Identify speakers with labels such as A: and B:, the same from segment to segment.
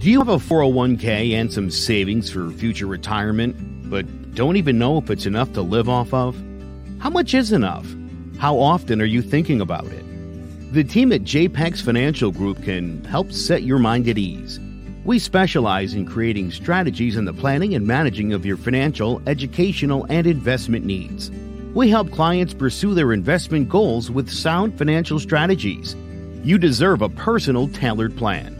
A: Do you have a 401k and some savings for future retirement, but don't even know if it's enough to live off of? How much is enough? How often are you thinking about it? The team at JPEX Financial Group can help set your mind at ease. We specialize in creating strategies in the planning and managing of your financial, educational, and investment needs. We help clients pursue their investment goals with sound financial strategies. You deserve a personal, tailored plan.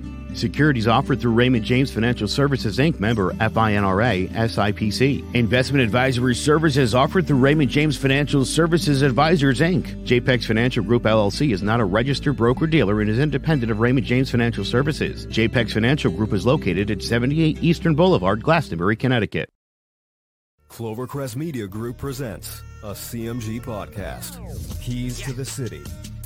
A: Securities offered through Raymond James Financial Services Inc. member FINRA SIPC. Investment advisory services offered through Raymond James Financial Services Advisors Inc. JPEX Financial Group LLC is not a registered broker dealer and is independent of Raymond James Financial Services. JPEX Financial Group is located at 78 Eastern Boulevard, Glastonbury, Connecticut.
B: Clovercrest Media Group presents a CMG podcast. Keys to the City.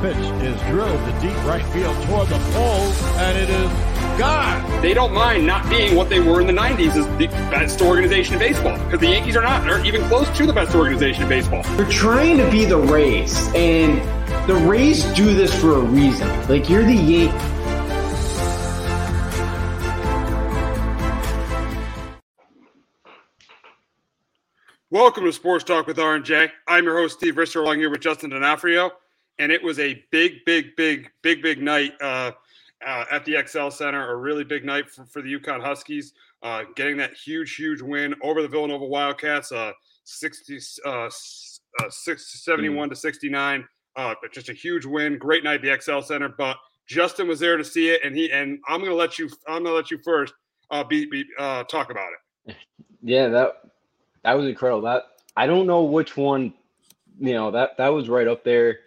C: Pitch is drilled to deep right field toward the pole, and it is gone.
D: They don't mind not being what they were in the 90s as the best organization in baseball because the Yankees are not, aren't even close to the best organization in baseball.
E: They're trying to be the Rays, and the Rays do this for a reason. Like you're the Yankees.
D: Welcome to Sports Talk with R&J. I'm your host, Steve Risser, along here with Justin D'Onofrio. And it was a big, big, big, big, big night uh, uh, at the XL Center, a really big night for, for the UConn Huskies, uh, getting that huge, huge win over the Villanova Wildcats, uh, 60, uh, uh, six, 71 to 69. Uh, but just a huge win. Great night at the XL Center. But Justin was there to see it, and he and I'm gonna let you. I'm gonna let you first. Uh, be, be uh, talk about it.
F: Yeah, that that was incredible. That I don't know which one, you know, that that was right up there.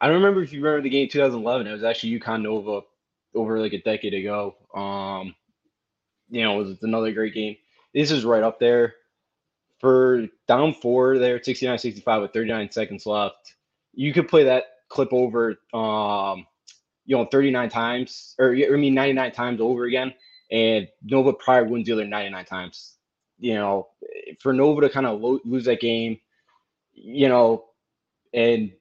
F: I don't remember if you remember the game 2011. It was actually UConn Nova over like a decade ago. Um, you know, it was another great game. This is right up there for down four there, 69-65 with 39 seconds left. You could play that clip over, um, you know, 39 times, or I mean 99 times over again, and Nova wins the other 99 times. You know, for Nova to kind of lo- lose that game, you know, and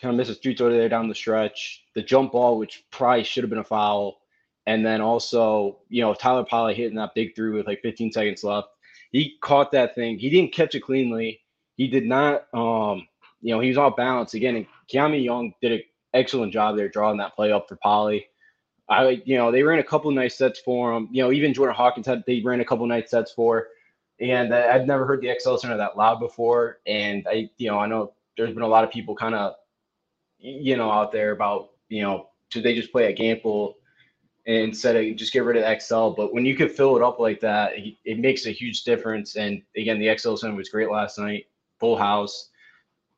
F: kind of miss a street over there down the stretch, the jump ball, which probably should have been a foul, and then also, you know, Tyler Polley hitting that big three with like 15 seconds left. He caught that thing. He didn't catch it cleanly. He did not, um, you know, he was off balance again. And Kimani Young did an excellent job there drawing that play up for Polley. I, you know, they ran a couple nice sets for him. You know, even Jordan Hawkins had they ran a couple nice sets for. And I've never heard the XL Center that loud before. And I, you know, I know there's been a lot of people kind of, you know, out there about, you know, should they just play at Gampel instead of just get rid of XL? But when you can fill it up like that, it, makes a huge difference. And again, the XL Center was great last night, full house,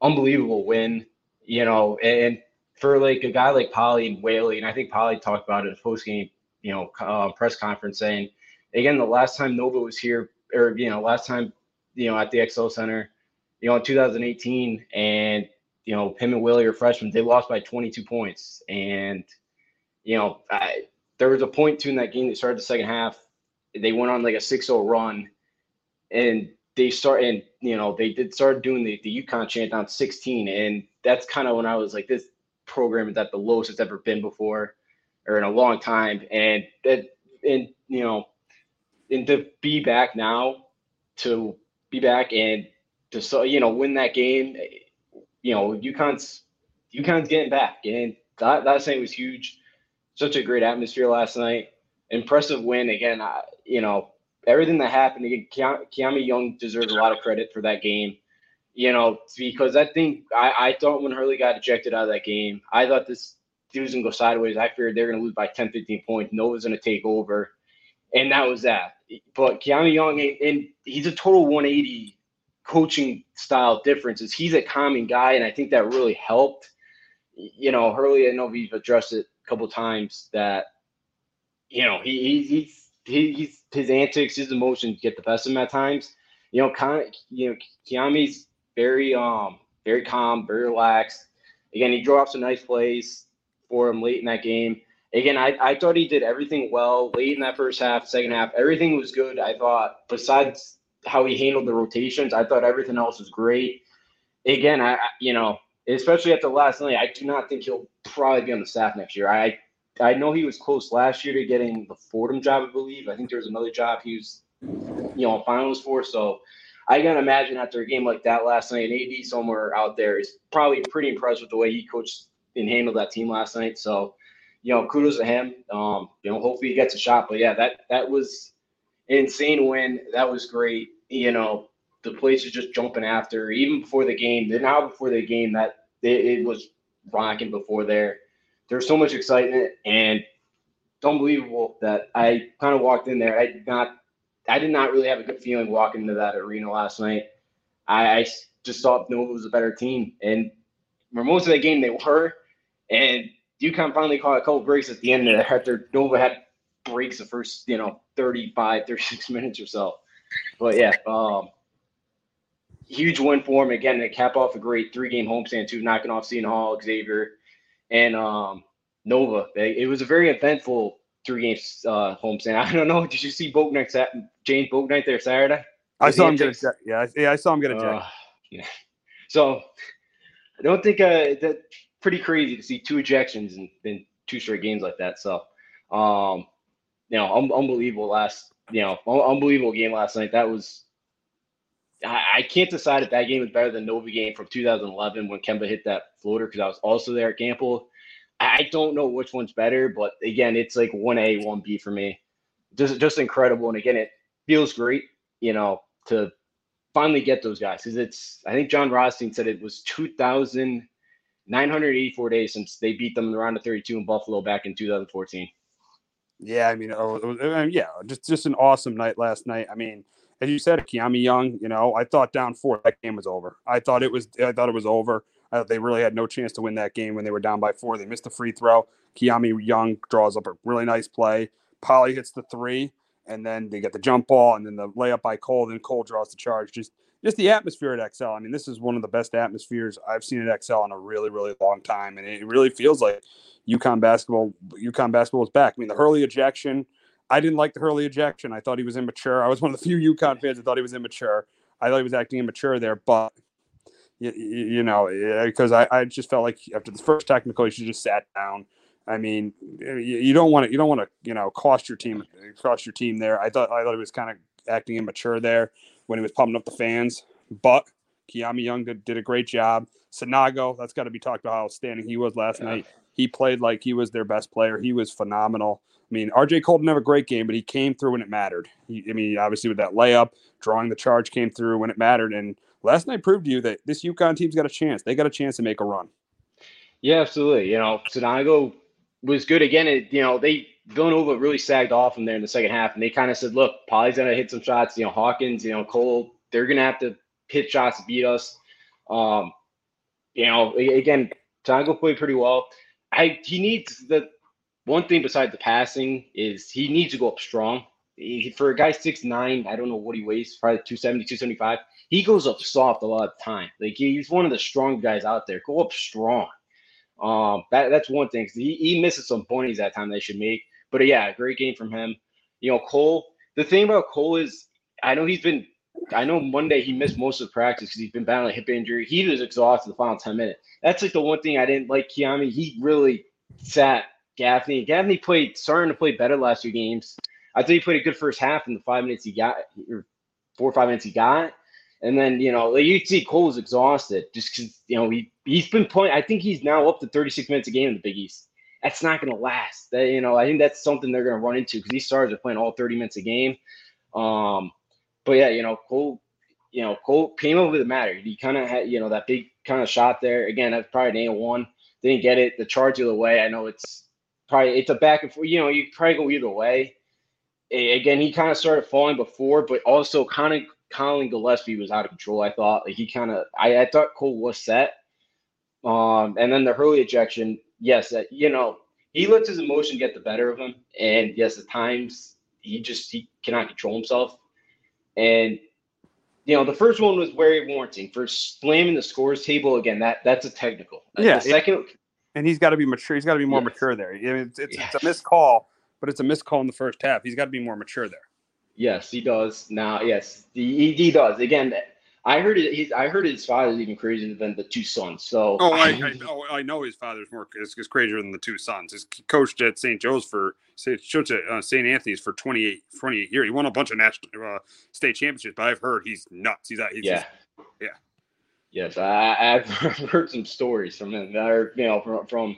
F: unbelievable win, you know, and for like a guy like Polley and Whaley, and I think Polley talked about it post game, you know, uh, press conference saying, again, the last time Nova was here, or you know, last time, you know, at the XL Center, you know, in 2018, and you know, him and Willie are freshmen, they lost by 22 points, and you know, I, there was a point in that game that started the second half. They went on like a 6-0 run, and they start and you know they did start doing the the UConn chant down 16, and that's kind of when I was like, this program is at the lowest it's ever been before. or in a long time, and that and you know, and to be back now, to be back and to so you know win that game, you know, UConn's UConn's getting back, and that that night was huge. Such a great atmosphere last night. Impressive win again. I, you know, everything that happened again. Kimani Young deserves a lot of credit for that game. You know, because I think I, I thought when Hurley got ejected out of that game, I thought this dude was gonna go sideways. I figured they're gonna lose by 10, 15 points. Nova's gonna take over. And that was that. But Kimani Young, and he's a total 180 coaching style differences. He's a calming guy, and I think that really helped. You know, Hurley, I know we've addressed it a couple times that, you know, he, he he's he, he's his antics, his emotions get the best of him at times. You know, kind of, you know, Kimani's very um very calm, very relaxed. Again, he drew up some nice plays for him late in that game. Again, I, I thought he did everything well late in that first half, second half. Everything was good. I thought, besides how he handled the rotations, I thought everything else was great. Again, I you know, especially at the last night, I do not think he'll probably be on the staff next year. I I know he was close last year to getting the Fordham job, I believe. I think there was another job he was, you know, finals for. So I can imagine after a game like that last night, an AD somewhere out there is probably pretty impressed with the way he coached and handled that team last night. So, you know, kudos to him. Um, you know, hopefully he gets a shot. But yeah, that that was insane win. That was great. You know, the place is just jumping after even before the game. Then now before the game, that it, it was rocking before there. There's so much excitement and unbelievable that I kind of walked in there. I did not, I did not really have a good feeling walking into that arena last night. I, I just thought Nova was a better team, and for most of the game they were. And UConn finally caught a couple breaks at the end it after Nova had breaks the first, you know, 35, 36 minutes or so. But yeah, um, huge win for him again to cap off a great three game homestand too, knocking off Seton Hall, Xavier, and um, Nova. It was a very eventful three games uh, homestand. I don't know. Did you see Boat Bouknight, James Bouknight there Saturday?
D: I saw him get a Yeah, yeah, I saw him get a
F: uh, yeah. So I don't think uh, that pretty crazy to see two ejections in, in two straight games like that. So, um, you know, un- unbelievable last, you know, un- unbelievable game last night. That was, I, I can't decide if that game was better than Nova game from 2011 when Kemba hit that floater because I was also there at Gampel. I don't know which one's better, but again, it's like one A, one B for me. Just, just incredible. And again, it feels great, you know, to finally get those guys because it's. I think Jon Rothstein said it was 2,000 984 days since they beat them in the round of 32 in Buffalo back in 2014.
D: Yeah, I mean, oh, uh, yeah, just just an awesome night last night. I mean, as you said, Kimani Young, you know, I thought down four, that game was over. I thought it was, I thought it was over. Thought they really had no chance to win that game when they were down by four. They missed the free throw. Kimani Young draws up a really nice play. Polley hits the three, and then they get the jump ball, and then the layup by Cole. Then Cole draws the charge. Just just the atmosphere at XL. I mean, this is one of the best atmospheres I've seen at XL in a really, really long time, and it really feels like UConn basketball. UConn basketball is back. I mean, the Hurley ejection. I didn't like the Hurley ejection. I thought he was immature. I was one of the few UConn fans that thought he was immature. I thought he was acting immature there, but you, you know, because I, I just felt like after the first technical, he should just sat down. I mean, you don't want to you don't want to you know cost your team cost your team there. I thought I thought he was kind of acting immature there when he was pumping up the fans. But Kimani Young did, did a great job. Sanogo, that's got to be talked about how outstanding he was last yeah. night. He played like he was their best player. He was phenomenal. I mean, RJ didn't have a great game, but he came through when it mattered. He, I mean, obviously with that layup, drawing the charge came through when it mattered. And last night proved to you that this UConn team's got a chance. They got a chance to make a run.
F: Yeah, absolutely. You know, Sanogo was good again. It, you know, they Villanova really sagged off from there in the second half, and they kind of said, "Look, Polley's gonna hit some shots. You know, Hawkins, you know, Cole, they're gonna have to hit shots to beat us." Um, you know, again, Tango played pretty well. I he needs the one thing besides the passing is he needs to go up strong. He, for a guy six nine, I don't know what he weighs, probably 270, 275. He goes up soft a lot of time. Like he's one of the strong guys out there. Go up strong. Um, that, that's one thing. He, he misses some bunnies that time they should make. But yeah, great game from him. You know, Cole. The thing about Cole is, I know he's been. I know Monday he missed most of the practice because he's been battling a hip injury. He was exhausted the final ten minutes. That's like the one thing I didn't like. Kimani, he really sat Gaffney. Gaffney played starting to play better last few games. I think he played a good first half in the five minutes he got, or four or five minutes he got. And then, you know, like you see Cole's exhausted just because, you know, he, he's been playing. I think he's now up to 36 minutes a game in the Big East. That's not going to last. That, you know, I think that's something they're going to run into because these stars are playing all 30 minutes a game. Um, but yeah, you know, Cole, you know, Cole came over the matter. He kind of had, you know, that big kind of shot there. Again, that's probably an A1. Didn't get it. The charge the other way. I know it's probably, it's a back and forth. You know, you probably go either way. Again, he kind of started falling before, but also kind of Collin Gillespie was out of control. I thought like he kind of I, I thought Cole was set. Um, and then the Hurley ejection, yes, uh, you know he lets his emotion get the better of him, and yes, at times he just he cannot control himself. And you know the first one was very warranting for slamming the scores table again. That that's a technical.
D: Yeah.
F: The second,
D: it, and he's got to be mature. He's got to be more
F: Yes.
D: mature there. I mean, it's, it's,
F: Yes.
D: it's a missed call, but it's a missed call in the first half. He's got to be more mature there.
F: Yes, he does now. Yes, he, he does. Again, I heard it. He's, I heard his father's even crazier than the two sons. So
D: Oh, I, I, oh, I know his father's more is, is crazier than the two sons. He's coached at St. Joe's for coached at uh, St. Anthony's for 28, 28 years. He won a bunch of national uh, state championships, but I've heard he's nuts. He's, he's
F: yeah,
D: yeah.
F: yes, I, I've heard some stories from him. Or, you know, from, from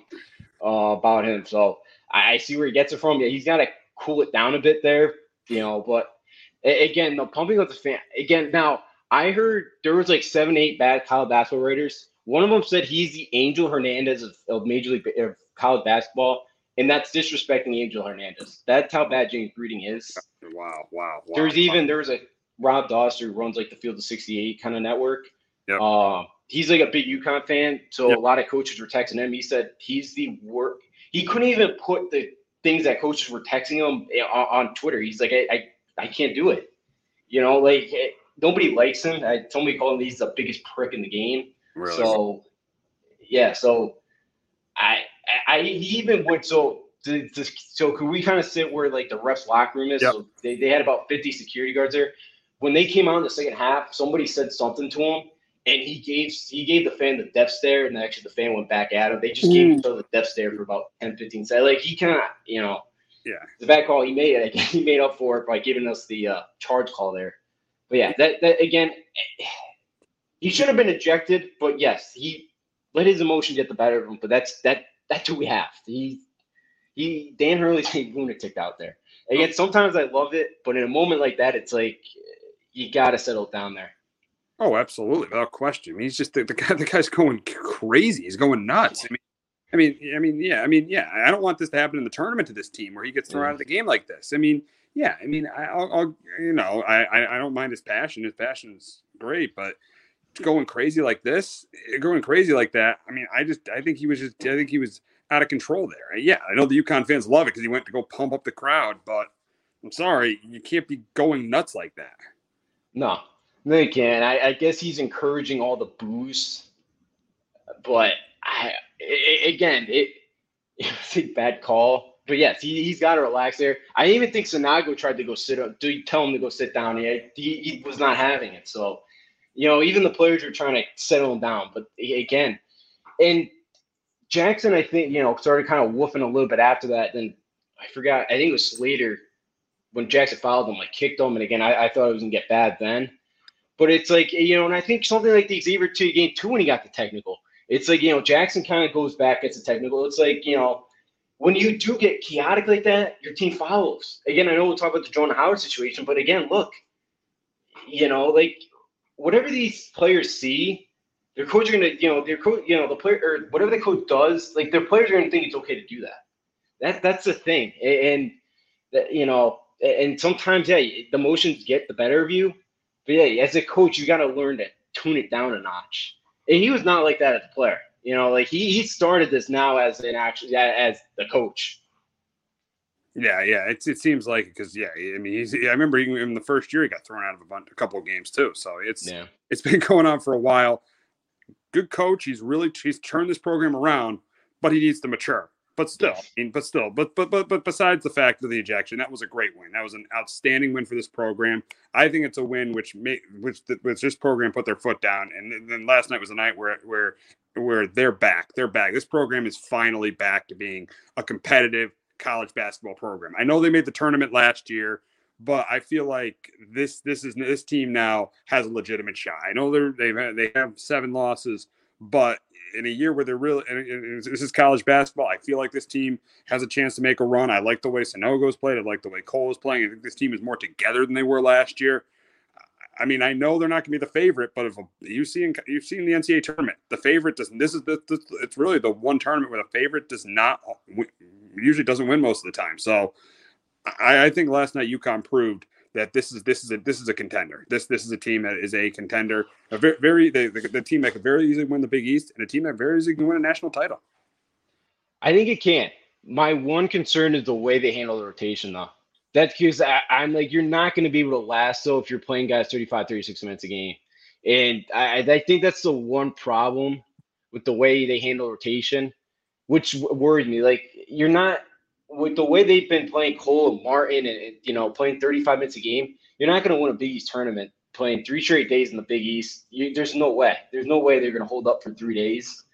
F: uh, about him. So I, I see where he gets it from. Yeah, he's got to cool it down a bit there. You know, but again, the pumping of the fan. Again, now I heard there was like seven, eight bad college basketball writers. One of them said he's the Angel Hernandez of, of Major League of college basketball, and that's disrespecting Angel Hernandez. That's how bad James Breeding is.
D: Wow, wow, wow.
F: There's even there was a Rob Dauster who runs like the Field of 68 kind of network.
D: Yep.
F: Um, he's like a big UConn fan, so
D: Yep.
F: a lot of coaches were texting him. He said he's the work. He couldn't even put the things that coaches were texting him eh, on, on Twitter. He's like, I, I, I can't do it. You know, like eh, nobody likes him. I somebody called him he's the biggest prick in the game.
D: Really?
F: So, yeah. So, I, I, I he even went so. To, to, so could we kind of sit where like the refs locker room is?
D: Yep.
F: So they, they had about 50 security guards there. When they came out in the second half, somebody said something to him, and he gave he gave the fan the death stare, and actually the fan went back at him. They just gave each other the death stare for about 10, 15 seconds. Like he kind of, you know,
D: Yeah.
F: the bad call he made, I he made up for it by giving us the uh, charge call there. But yeah, that, that again, he should have been ejected. But yes, he let his emotion get the better of him. But that's that that's who we have. He he Dan Hurley's a lunatic out there. Again, oh. sometimes I love it, but in a moment like that, it's like you got to settle down there.
D: Oh, absolutely, without question. I mean, he's just the, the guy. The guy's going crazy. He's going nuts. I mean, I mean, I mean, yeah. I mean, yeah. I don't want this to happen in the tournament to this team where he gets thrown out of the game like this. I mean, yeah. I mean, I, I'll, I'll you know, I, I, don't mind his passion. His passion is great, but going crazy like this, eh, going crazy like that. I mean, I just, I think he was just, I think he was out of control there. Yeah, I know the UConn fans love it because he went to go pump up the crowd, but I'm sorry, you can't be going nuts like that.
F: No, no, you can't. I, I guess he's encouraging all the booze, but I, I again, it, it was a bad call. But yes, he, he's got to relax there. I even think Sanogo tried to go sit up. Do tell him to go sit down? He, he, he was not having it. So, you know, even the players were trying to settle him down. But again, and Jackson, I think, you know, started kind of woofing a little bit after that. Then I forgot, I think it was Slater when Jackson fouled him, like kicked him. And again, I, I thought it was gonna get bad then. But it's like, you know, and I think something like the Xavier two game two when he got the technical. It's like, you know, Jackson kind of goes back, gets a technical. It's like, you know, when you do get chaotic like that, your team follows. Again, I know we'll talk about the Juwan Howard situation, but again, look, you know, like whatever these players see, their coach are gonna, you know, their coach, you know, the player or whatever the coach does, like their players are gonna think it's okay to do that. That that's the thing, and that you know, and sometimes yeah, the emotions get the better of you, but yeah, as a coach, you got to learn to tune it down a notch. And he was not like that as a player. You know, like he he started this now as an actually as the coach.
D: Yeah, yeah. It's it seems like because yeah, I mean, he's. I remember even in the first year he got thrown out of a bunch, a couple of games too. So it's
F: Yeah.
D: it's been going on for a while. Good coach. He's really he's turned this program around, but he needs to mature. But still, I mean, but still, but but but but besides the fact of the ejection, that was a great win. That was an outstanding win for this program. I think it's a win which made which which this program put their foot down. And then last night was a night where where where they're back. They're back. This program is finally back to being a competitive college basketball program. I know they made the tournament last year, but I feel like this this is this team now has a legitimate shot. I know they're they've had, they have seven losses, but in a year where they're really this is college basketball, I feel like this team has a chance to make a run. I like the way Sanogo's played. I like the way Cole is playing. I think this team is more together than they were last year. I mean, I know they're not going to be the favorite, but if you see, you've seen the NCAA tournament, the favorite doesn't. This is the, the, it's really the one tournament where the favorite does not usually doesn't win most of the time. So, I, I think last night UConn proved that this is this is a this is a contender. This this is a team that is a contender. A very, very the, the, the team that could very easily win the Big East, and a team that very easily can win a national title.
F: I think it can. My one concern is the way they handle the rotation, though. That's because I, am like, you're not going to be able to last though if you're playing guys 35, 36 minutes a game. And I, I think that's the one problem with the way they handle rotation, which worried me. Like, you're not with the way they've been playing Cole and Martin and, you know, playing 35 minutes a game, you're not going to win a Big East tournament playing three straight days in the Big East. You, there's no way. There's no way they're going to hold up for three days.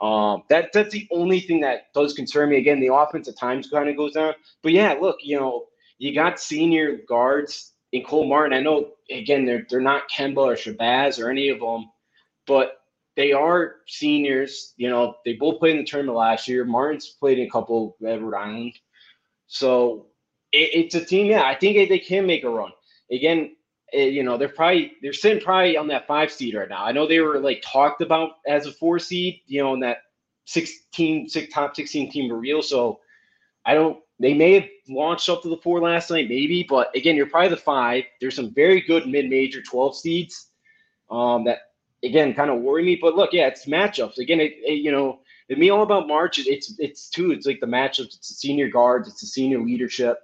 F: Um, that that's the only thing that does concern me. Again, the offense at times kind of goes down. But yeah, look, you know, you got senior guards in Cole Martin. I know again they're they're not Kemba or Shabazz or any of them, but they are seniors. You know, they both played in the tournament last year. Martin's played in a couple at Rhode Island, so it, it's a team. Yeah, I think they, can make a run. Again, it, eh, you know, they're probably they're sitting probably on that five seed right now. I know they were like talked about as a four seed. You know, in that 16, six, top sixteen team real. So I don't they may have launched up to the four last night, maybe, but again, you're probably the five. There's some very good mid-major 12 seeds um, that again kind of worry me. But look, yeah, it's matchups. Again, it, it you know, to me all about March. It's it's two. It's like the matchups. It's the senior guards. It's the senior leadership.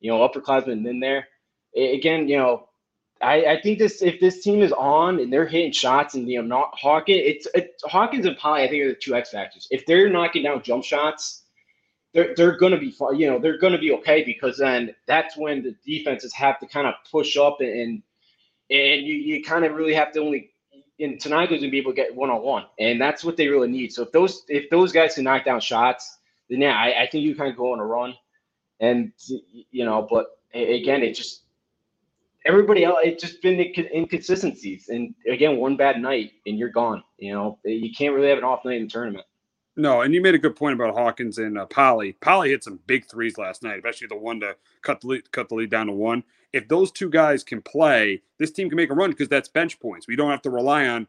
F: You know, upperclassmen in there. It, again, you know, I, I think this if this team is on and they're hitting shots and you know not Hawkins, it's it, Hawkins and Polley. I think are the two X factors. If they're knocking down jump shots they're they're going to be you know they're going to be okay because then that's when the defenses have to kind of push up and and you, you kind of really have to only and Sanogo's going to be able to get one on one, and that's what they really need. So if those if those guys can knock down shots, then yeah, I, I think you kind of go on a run, and you know, but again, it just everybody else, it's just been inconsistencies, and again, one bad night and you're gone. You know, you can't really have an off night in the tournament.
D: No, and you made a good point about Hawkins and uh, Polley. Polley hit some big threes last night, especially the one to cut the lead, cut the lead down to one. If those two guys can play, this team can make a run because that's bench points. We don't have to rely on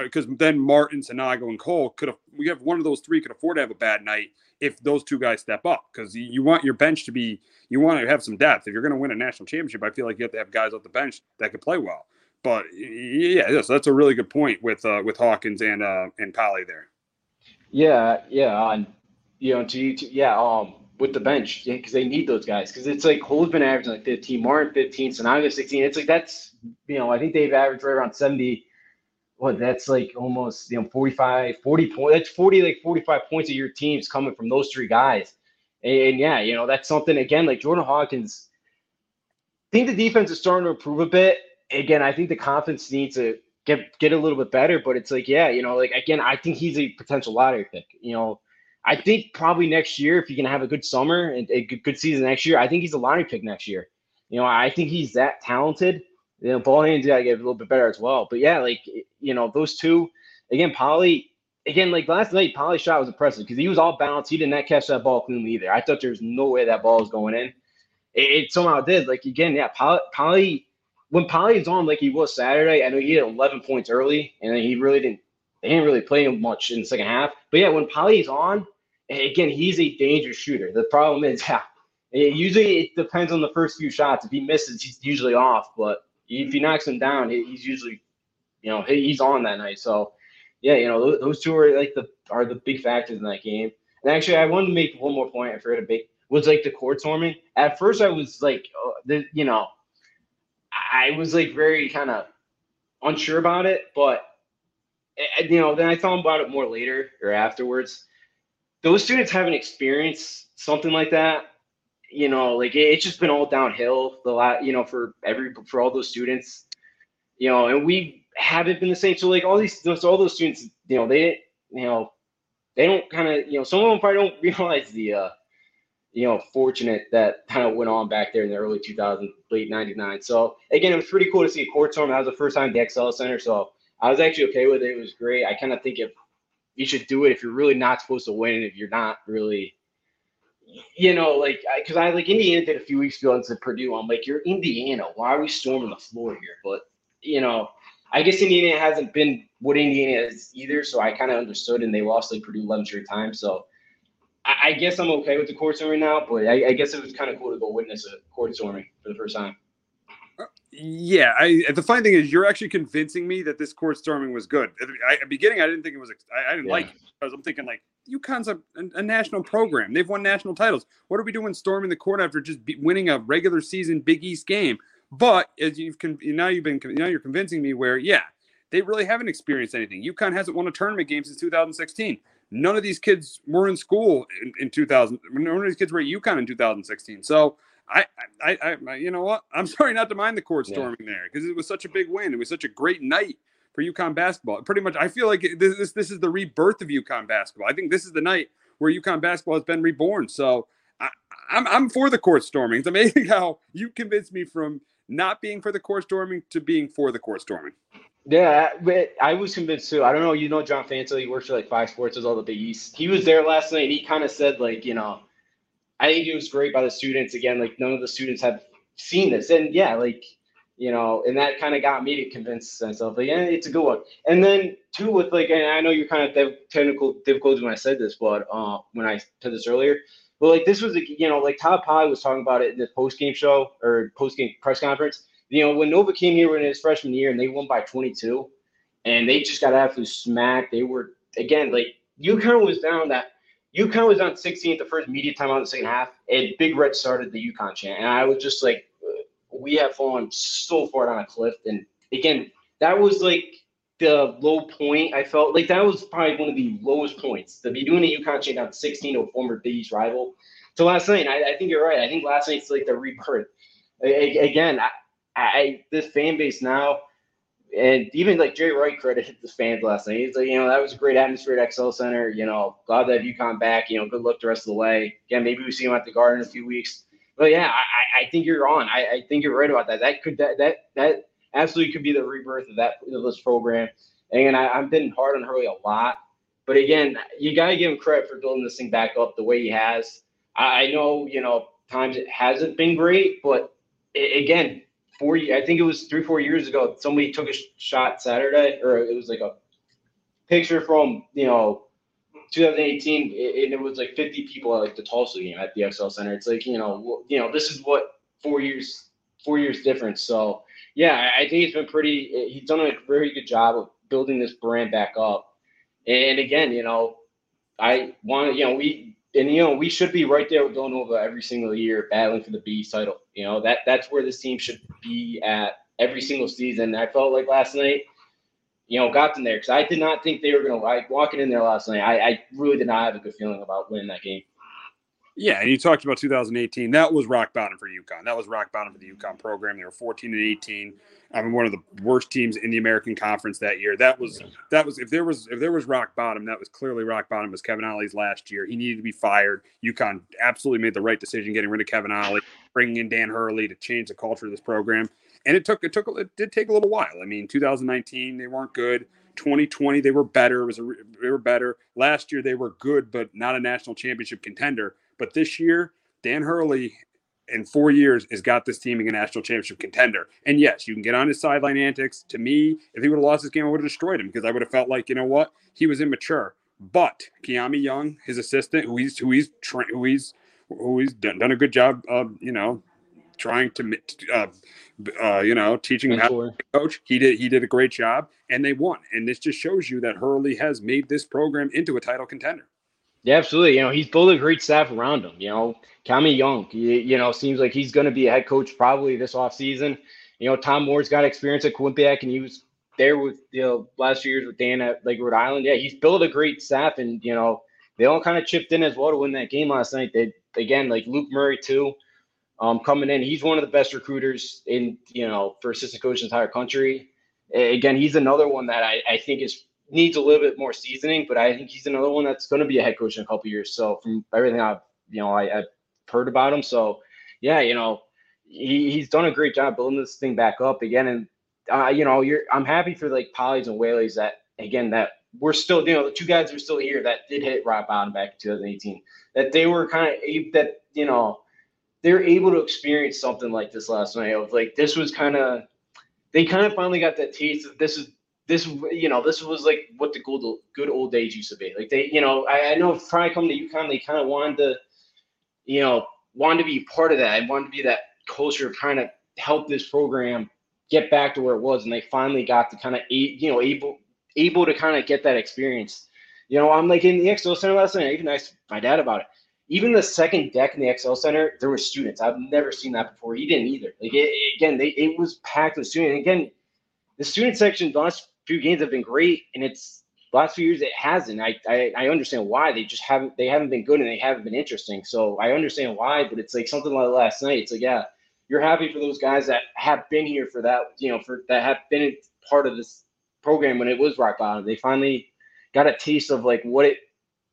D: because then Martin, Sanogo, and Cole could have. We have one of those three could afford to have a bad night if those two guys step up because you want your bench to be. You want to have some depth. If you're going to win a national championship, I feel like you have to have guys off the bench that can play well. But yeah, so that's a really good point with uh, with Hawkins and uh, and Polley there.
F: Yeah, yeah, and you know, to, to yeah, um, with the bench because they need those guys because it's like Cole's been averaging like 15, Martin 15, Sanogo 16. It's like that's you know I think they've averaged right around 70. What that's like almost you know 45, 40 points. That's 40 like 45 points of your teams coming from those three guys. And, and yeah, you know that's something again like Jordan Hawkins. I think the defense is starting to improve a bit. Again, I think the confidence needs to get get a little bit better. But it's like, yeah, you know, like again, I think he's a potential lottery pick. You know, I think probably next year, if he can have a good summer and a good season next year, I think he's a lottery pick next year. You know, I think he's that talented. You know, ball hands got to get a little bit better as well. But yeah, like you know, those two again, Polley. Again, like last night, Polley shot was impressive because he was all balanced. He did not catch that ball cleanly either. I thought there was no way that ball was going in. It, it somehow did. Like again, yeah, Polley, Polley when Polley is on like he was Saturday, I know he had 11 points early, and he really didn't. They didn't really play him much in the second half. But yeah, when Polley is on, again, he's a dangerous shooter. The problem is, yeah, it, usually it depends on the first few shots. If he misses, he's usually off. But if he knocks him down, he's usually, you know, he's on that night. So yeah, you know, those two are like the are the big factors in that game. And actually, I wanted to make one more point. I forgot to make was like the court storming. At first, I was like, uh, the, you know, I was like very kind of unsure about it, but eh, eh, you know, then I thought about it more later or afterwards. those students haven't experienced something like that. You know, like it, it's just been all downhill the last, you know, for every for all those students, you know, and we haven't been the same. So like all these, those, all those students, you know, they, you know, they don't kind of, you know, some of them probably don't realize the, uh, you know, fortunate that kind of went on back there in the early 2000s, late 99. So again, it was pretty cool to see a court storm. That was the first time at the XL Center. So I was actually okay with it. It was great. I kind of think if you should do it if you're really not supposed to win, if you're not really, you know, like, because I, I, like Indiana did a few weeks ago into Purdue. I'm like, you're Indiana. Why are we storming the floor here? But, you know, I guess Indiana hasn't been what Indiana is either. So I kind of understood and they lost like Purdue 11 straight times. So, I, guess I'm okay with the court storming now, but I, I guess it was kind of cool to go witness a court storming for the first time.
D: Yeah, I, the funny thing is, you're actually convincing me that this court storming was good. At the beginning, I didn't think it was. I, I didn't yeah. like it because I'm thinking like UConn's a, a, national program. They've won national titles. What are we doing storming the court after just be, winning a regular season Big East game? But as you've con- now you've been now you're convincing me where yeah they really haven't experienced anything. UConn hasn't won a tournament game since 2016. None of these kids were in school in, in 2000. None of these kids were at UConn in 2016. So I, I, I, you know what? I'm sorry not to mind the court storming yeah. there because it was such a big win. It was such a great night for UConn basketball. Pretty much, I feel like this, this, this is the rebirth of UConn basketball. I think this is the night where UConn basketball has been reborn. So I, I'm, I'm for the court storming. It's amazing how you convinced me from not being for the court storming to being for the court storming.
F: Yeah, but I was convinced too. I don't know. You know, John Fanta, he works for like Five Sports, does all the Big East. He was there last night. and He kind of said like, you know, I think it was great by the students. Again, like none of the students have seen this, and yeah, like you know, and that kind of got me to convince myself like, yeah, it's a good one. And then two with like, and I know you're kind of technical difficulties when I said this, but uh, when I said this earlier, but like this was, a, you know, like Todd Pye was talking about it in the post game show or post game press conference you know, when Nova came here in his freshman year and they won by 22, and they just got absolutely smacked. They were again like UConn was down that UConn was on 16 the first media time out in the second half, and Big Red started the UConn chant, and I was just like, we have fallen so far down a cliff. And again, that was like the low point. I felt like that was probably one of the lowest points to be doing a UConn chant down 16 to a former Big East rival. So last night, I, I think you're right. I think last night's like the rebirth. I, again, I, I this fan base now, and even like Jay Wright credited the fans last night. He's like, you know, that was a great atmosphere at XL Center. You know, glad that UConn back. You know, good luck the rest of the way. Again, maybe we see him at the Garden in a few weeks. But yeah, I, I think you're on. I, I think you're right about that. That could that that that absolutely could be the rebirth of that of this program. And I, I've been hard on Hurley a lot. But again, you got to give him credit for building this thing back up the way he has. I, I know, you know, times it hasn't been great, but it, again, four. I think it was three, four years ago. Somebody took a shot Saturday, or it was like a picture from you know 2018, and it was like 50 people at like the Tulsa game at the XL Center. It's like you know, you know, this is what four years, four years difference. So yeah, I think he's been pretty. He's done a very good job of building this brand back up. And again, you know, I want you know we and you know we should be right there with Villanova every single year, battling for the B title. You know that that's where this team should be at every single season. I felt like last night, you know, got them there because I did not think they were going to like walking in there last night. I, I really did not have a good feeling about winning that game.
D: Yeah, and you talked about 2018. That was rock bottom for UConn. That was rock bottom for the UConn program. They were 14 and 18. I mean, one of the worst teams in the American Conference that year. That was that was if there was if there was rock bottom, that was clearly rock bottom. Was Kevin Ollie's last year? He needed to be fired. UConn absolutely made the right decision getting rid of Kevin Ollie, bringing in Dan Hurley to change the culture of this program. And it took it took it did take a little while. I mean, 2019 they weren't good. 2020 they were better. It was a, they were better. Last year they were good, but not a national championship contender. But this year, Dan Hurley in four years has got this team in a national championship contender. And yes, you can get on his sideline antics. To me, if he would have lost this game, I would have destroyed him because I would have felt like, you know what, he was immature. But Kimani Young, his assistant, who he's who he's tra- who he's who he's done, done a good job of, you know, trying to, uh, uh, you know, teaching him how to coach. He did he did a great job, and they won. And this just shows you that Hurley has made this program into a title contender.
F: Yeah, absolutely. You know, he's built a great staff around him. You know, Kimani Young, you, you know, seems like he's going to be a head coach probably this offseason. You know, Tom Moore's got experience at Quinnipiac, and he was there with, you know, last years with Dan at like Rhode Island. Yeah, he's built a great staff, and, you know, they all kind of chipped in as well to win that game last night. They again like Luke Murray too, um, coming in. He's one of the best recruiters in you know for assistant coach in the entire country. Again, he's another one that I, I think is needs a little bit more seasoning, but I think he's another one that's going to be a head coach in a couple years. So from everything I've you know I, I've heard about him, so yeah, you know he, he's done a great job building this thing back up again. And uh, you know you're I'm happy for like Polley's and Whaley's that again that we're still you know the two guys are still here that did hit rock bottom back in 2018 that they were kind of that you know they're able to experience something like this last night of like this was kind of they kind of finally got that taste of this is this you know this was like what the good good old days used to be like they you know I, I know trying to come to UConn they kind of wanted to you know wanted to be part of that I wanted to be that culture of trying to help this program get back to where it was and they finally got to kind of you know able able to kind of get that experience you know i'm like in the XL center last night i even asked my dad about it even the second deck in the XL Center, there were students. I've never seen that before. He didn't either. Like it, again, they it was packed with students. And again, the student section last few games have been great, and it's last few years it hasn't. I, I I understand why they just haven't they haven't been good and they haven't been interesting. So I understand why, but it's like something like last night. It's like yeah, you're happy for those guys that have been here for that you know for that have been part of this program when it was rock bottom. They finally got a taste of like what it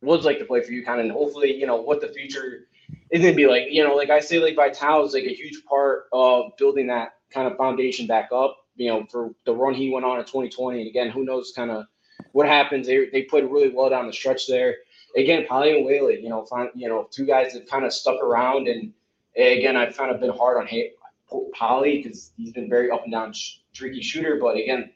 F: was like to play for UConn, and hopefully, you know, what the future is going to be like. You know, like I say, like Vital is like a huge part of building that kind of foundation back up. You know, for the run he went on in 2020, and again, who knows, kind of what happens. They they played really well down the stretch there. Again, Polley and Whaley, you know, find, you know, two guys that kind of stuck around, and again, I've kind of been hard on Polley because he's been very up and down streaky shooter, but again,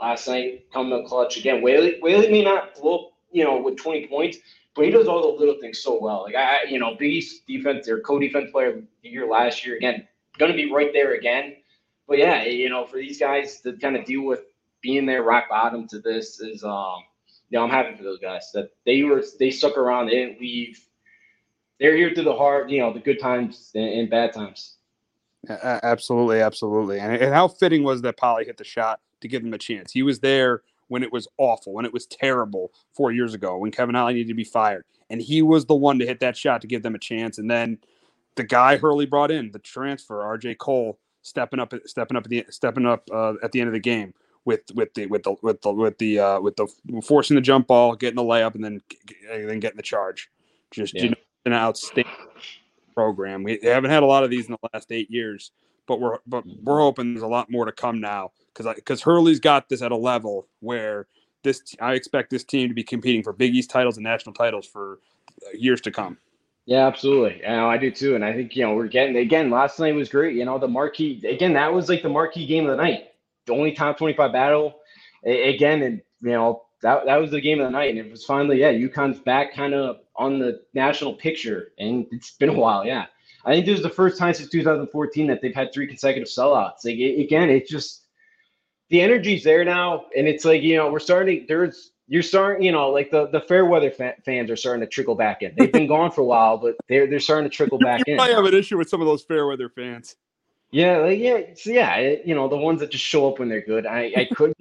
F: last night coming up clutch again. Whaley Whaley may not blow you know, with 20 points, but he does all the little things so well. Like I, you know, Big East defense or co-defense player the year last year again, going to be right there again. But yeah, you know, for these guys to kind of deal with being there rock bottom to this is, um, you know, I'm happy for those guys that they were they stuck around, they didn't leave. They're here through the hard, you know, the good times and, and bad times.
D: Absolutely, absolutely. And, and how fitting was that Polley hit the shot to give them a chance? He was there when it was awful, when it was terrible four years ago, when Kevin Ollie needed to be fired. And he was the one to hit that shot to give them a chance. And then the guy Hurley brought in, the transfer, RJ Cole, stepping up, stepping up at the stepping up uh, at the end of the game with with the with the with the with the uh, with the forcing the jump ball, getting the layup, and then and then getting the charge. Just yeah. you know, an outstanding program. We haven't had a lot of these in the last eight years, but we're but we're hoping there's a lot more to come now because because Hurley's got this at a level where this I expect this team to be competing for Big East titles and national titles for uh, years to come.
F: Yeah, absolutely. You know, I do too, and I think you know we're getting again. Last night was great. You know, the marquee again. That was like the marquee game of the night. The only top twenty-five battle again, and you know that that was the game of the night, and it was finally yeah. UConn's back kind of on the national picture, and it's been a while. Yeah, I think this is the first time since 2014 that they've had three consecutive sellouts. Like it, again, it's just the energy's there now, and it's like you know we're starting. There's you're starting, you know, like the the fair weather fa- fans are starting to trickle back in. They've been gone for a while, but they're they're starting to trickle back
D: you
F: in.
D: I have an issue with some of those Fairweather fans.
F: Yeah, like, yeah, so yeah, it, you know, the ones that just show up when they're good. I I could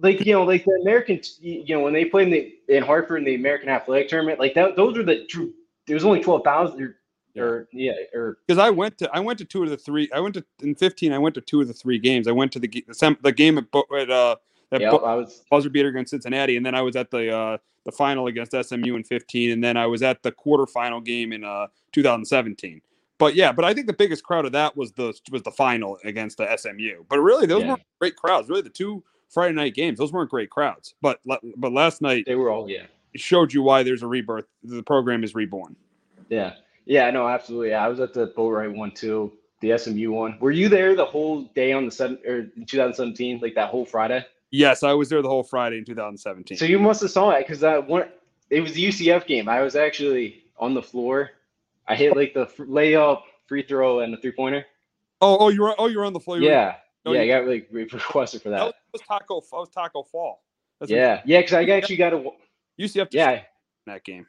F: like you know, like the American, you know, when they played in the in Hartford in the American Athletic Tournament, like that, those were the true. There was only twelve thousand or yeah, or
D: because I went to I went to two of the three. I went to in fifteen. I went to two of the three games. I went to the the, the game at, at uh that
F: yep, I was
D: buzzer beater against Cincinnati, and then I was at the uh the final against SMU in fifteen, and then I was at the quarterfinal game in uh 2017. But yeah, but I think the biggest crowd of that was the was the final against the SMU. But really, those yeah. weren't great crowds. Really, the two Friday night games, those weren't great crowds. But but last night
F: they were all yeah.
D: It showed you why there's a rebirth. The program is reborn.
F: Yeah. Yeah, no, absolutely. I was at the Boatright one too, the SMU one. Were you there the whole day on the seven or 2017, like that whole Friday?
D: Yes, I was there the whole Friday in 2017.
F: So you must have saw it because that one. It was the UCF game. I was actually on the floor. I hit like the layup, free throw, and the three pointer.
D: Oh, oh, you're oh, you're on the floor.
F: Yeah, oh, yeah, I got like requested for that. That
D: was, Taco. That was Taco Fall.
F: That's yeah, yeah, because I actually got a
D: UCF.
F: Yeah,
D: that game.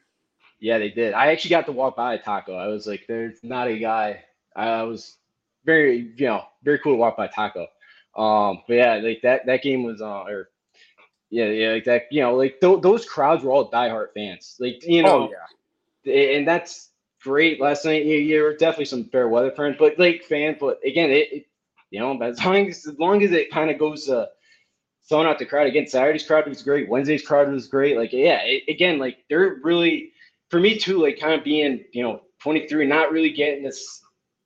F: Yeah, they did. I actually got to walk by Taco. I was like, there's not a guy. I was very, you know, very cool to walk by Taco. Um, but yeah, like that that game was uh or Yeah, yeah, like that. You know, like th- those crowds were all diehard fans. Like you know,
D: Oh yeah.
F: and that's great. Last night, you, you were definitely some fair weather fans, but like fan. But again, it, it you know, as long as as long as it kind of goes uh throwing out the crowd again. Saturday's crowd was great. Wednesday's crowd was great. Like yeah, it, again, like they're really for me too. Like kind of being you know 23, not really getting this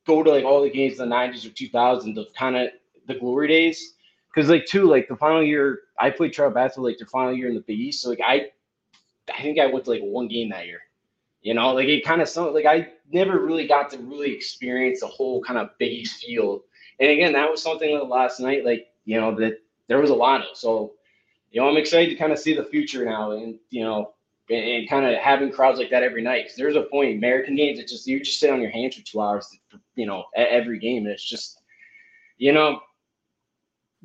F: go to like all the games in the 90s or 2000s of kind of the glory days. Because like too, like the final year I played travel basketball, like the final year in the Big East. So like I, I think I went to like one game that year. You know, like it kind of sounded like I never really got to really experience the whole kind of Big East feel. And again, that was something that last night, like you know, that there was a lot of. So, you know, I'm excited to kind of see the future now, and you know, and, and kind of having crowds like that every night. Because there's a point, American games, it's just you just sit on your hands for two hours, you know, at every game, and it's just, you know,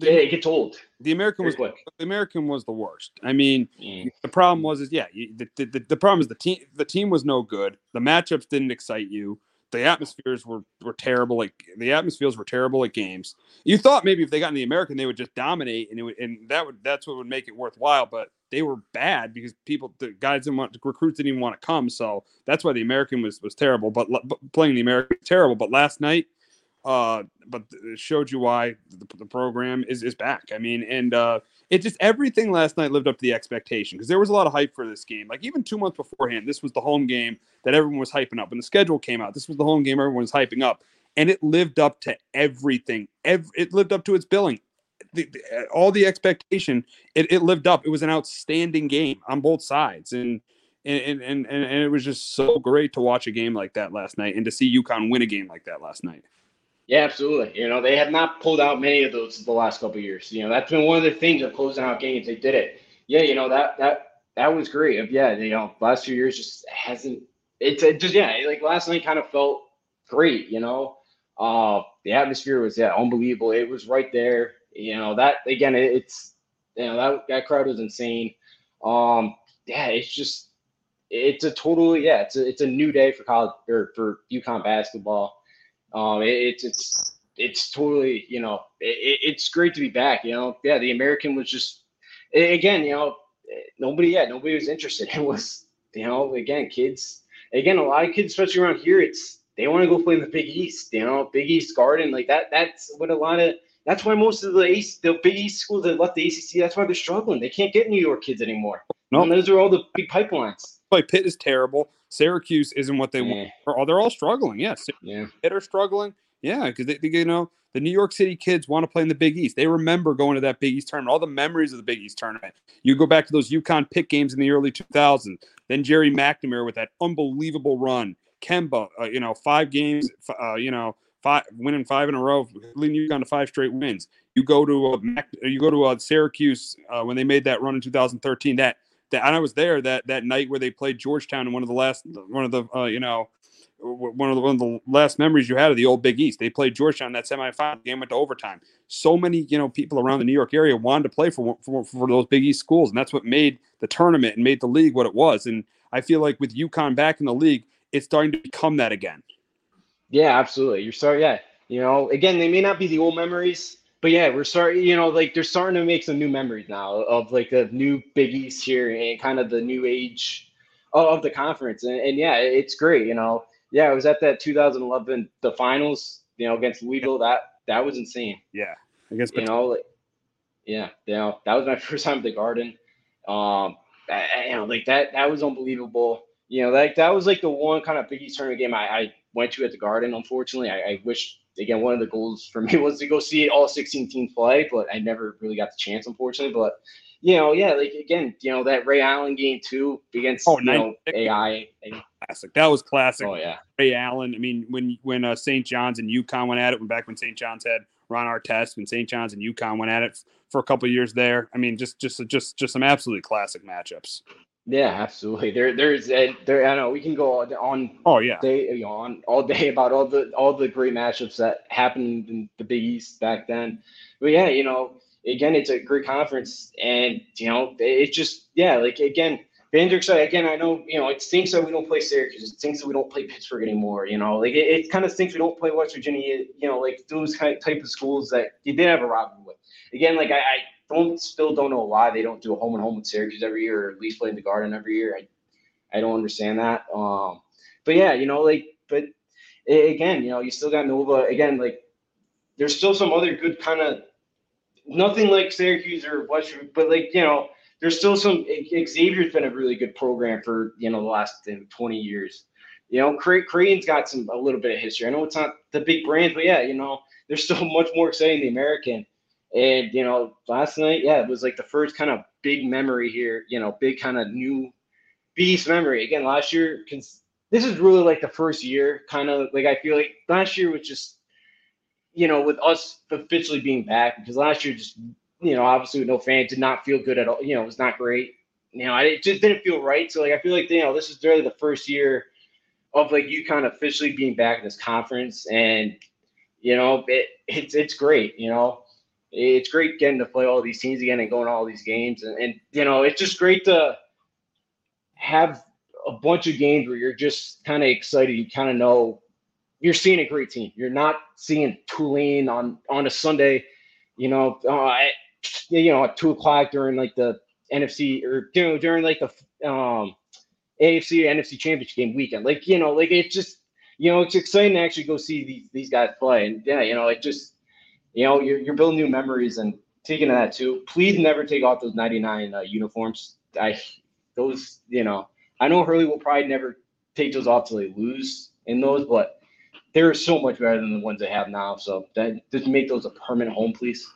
F: it, it gets old.
D: The American was
F: quick.
D: the American was the worst. I mean,
F: Mm.
D: the problem was is yeah, you, the, the, the, the problem is the team the team was no good. The matchups didn't excite you. The atmospheres were were terrible. Like the atmospheres were terrible at games. You thought maybe if they got in the American, they would just dominate, and it would, and that would that's what would make it worthwhile. But they were bad because people, the guys didn't want, the recruits didn't even want to come. So that's why the American was was terrible. But, but playing the American was terrible. But last night, uh, but it showed you why the, the program is is back. I mean, and uh, it just everything last night lived up to the expectation because there was a lot of hype for this game. Like even two months beforehand, this was the home game that everyone was hyping up. When the schedule came out, this was the home game everyone was hyping up, and it lived up to everything. Ev- it lived up to its billing. The, the- all the expectation, it, it lived up. It was an outstanding game on both sides, and and, and and and it was just so great to watch a game like that last night, and to see UConn win a game like that last night.
F: Yeah, absolutely. You know, they have not pulled out many of those the last couple years. You know, that's been one of the things of closing out games. They did it. Yeah, you know that that that was great. Yeah, you know, last few years just hasn't. It's it just yeah, like last night kind of felt great. You know, uh, the atmosphere was yeah unbelievable. It was right there. You know that again, it, it's you know that that crowd was insane. Um, yeah, it's just it's a totally yeah, it's a it's a new day for college or for UConn basketball. Um, it, it's it's it's totally you know it, it's great to be back. You know, yeah, the American was just again you know nobody yeah nobody was interested. It was you know again kids again a lot of kids especially around here it's they want to go play in the Big East. You know, Big East Garden like that. That's what a lot of that's why most of the East, the Big East schools that left the ACC. That's why they're struggling. They can't get New York kids anymore.
D: No.
F: And those are all the big pipelines.
D: Like Pitt is terrible. Syracuse isn't what they
F: Yeah.
D: want. Or- oh, They're all struggling. Yes,
F: Yeah.
D: Are struggling. Yeah, because they, you know the New York City kids want to play in the Big East. They remember going to that Big East tournament. All the memories of the Big East tournament. You go back to those UConn pick games in the early 2000s. Then Gerry McNamara with that unbelievable run. Kemba, uh, you know, five games. Uh, you know, five winning five in a row, leading UConn to five straight wins. You go to Mac, you go to uh, Syracuse uh, when they made that run in 2013. That that and I was there that that night where they played Georgetown in one of the last one of the uh, you know one of the one of the last memories you had of the old Big East. They played Georgetown that semifinal game went to overtime. So many you know people around the New York area wanted to play for for, for those Big East schools, and that's what made the tournament and made the league what it was. And I feel like with UConn back in the league, it's starting to become that again.
F: Yeah, absolutely. You're sorry. Yeah, you know, again, they may not be the old memories, but yeah, we're starting. You know, like they're starting to make some new memories now of like the new Big East here and kind of the new age of, the conference. And, and yeah, it's great. You know, yeah, I was at that 2011 the finals. You know, against Louisville. That that was insane.
D: Yeah, I guess.
F: You know, like, yeah, you know, that was my first time at the Garden. Um, I, I- you know, like that that was unbelievable. You know, like that was like the one kind of Big East tournament game I, I went to at the Garden. Unfortunately, I, I wish again one of the goals for me was to go see all 16 teams play, but I never really got the chance, unfortunately. But you know, yeah, like again, you know that Ray Allen game too against
D: Oh,
F: you know AI.
D: Classic. That was classic.
F: oh yeah,
D: Ray Allen. I mean, when when uh, St. John's and UConn went at it, when back when St. John's had Ron Artest, when St. John's and UConn went at it for a couple of years there. I mean, just just just just some absolutely classic matchups.
F: Yeah, absolutely. There, there's and there. I know we can go on-
D: Oh yeah,
F: day you know, on all day about all the all the great matchups that happened in the Big East back then. But yeah, you know, again, it's a great conference, and you know, it just yeah, like again, excited. Again, I know you know it stinks that we don't play Syracuse. It stinks that we don't play Pittsburgh anymore. You know, like it, it kind of stinks we don't play West Virginia. You know, like those kind type of schools that you did have a rivalry with. Again, like I, I don't still don't know why they don't do a home and home with Syracuse every year, or at least play in the Garden every year. I I don't understand that. Um, but yeah, you know, like, but again, you know, you still got Nova. Again, like, there's still some other good kind of nothing like Syracuse or Western, but like you know, there's still some. Xavier's been a really good program for you know the last 20 years. You know, Creighton's got some a little bit of history. I know it's not the big brands, but yeah, you know, they're still much more exciting than the American. And you know, last night, yeah, it was like the first kind of big memory here. You know, big kind of new beast memory. Again, last year, this is really like the first year, kind of like I feel like last year was just, you know, with us officially being back because last year just, you know, obviously with no fans, did not feel good at all. You know, it was not great. You know, it just didn't feel right. So like I feel like you know this is really the first year of like you kind of officially being back in this conference, and you know it, it's it's great. You know, it's great getting to play all these teams again and going to all these games, and, and you know it's just great to have a bunch of games where you're just kind of excited. You kind of know you're seeing a great team. You're not seeing Tulane on on a Sunday, you know, uh, at, you know at two o'clock during like the NFC or you know, during like the um, AFC NFC Championship game weekend. Like you know, like it's just you know it's exciting to actually go see these these guys play. And yeah, you know, it just you know you're you're building new memories and taking that too. Please never take off those 99 uh, uniforms. I those you know I know Hurley will probably never take those off till they lose in those, but they're so much better than the ones they have now. So that just make those a permanent home, please.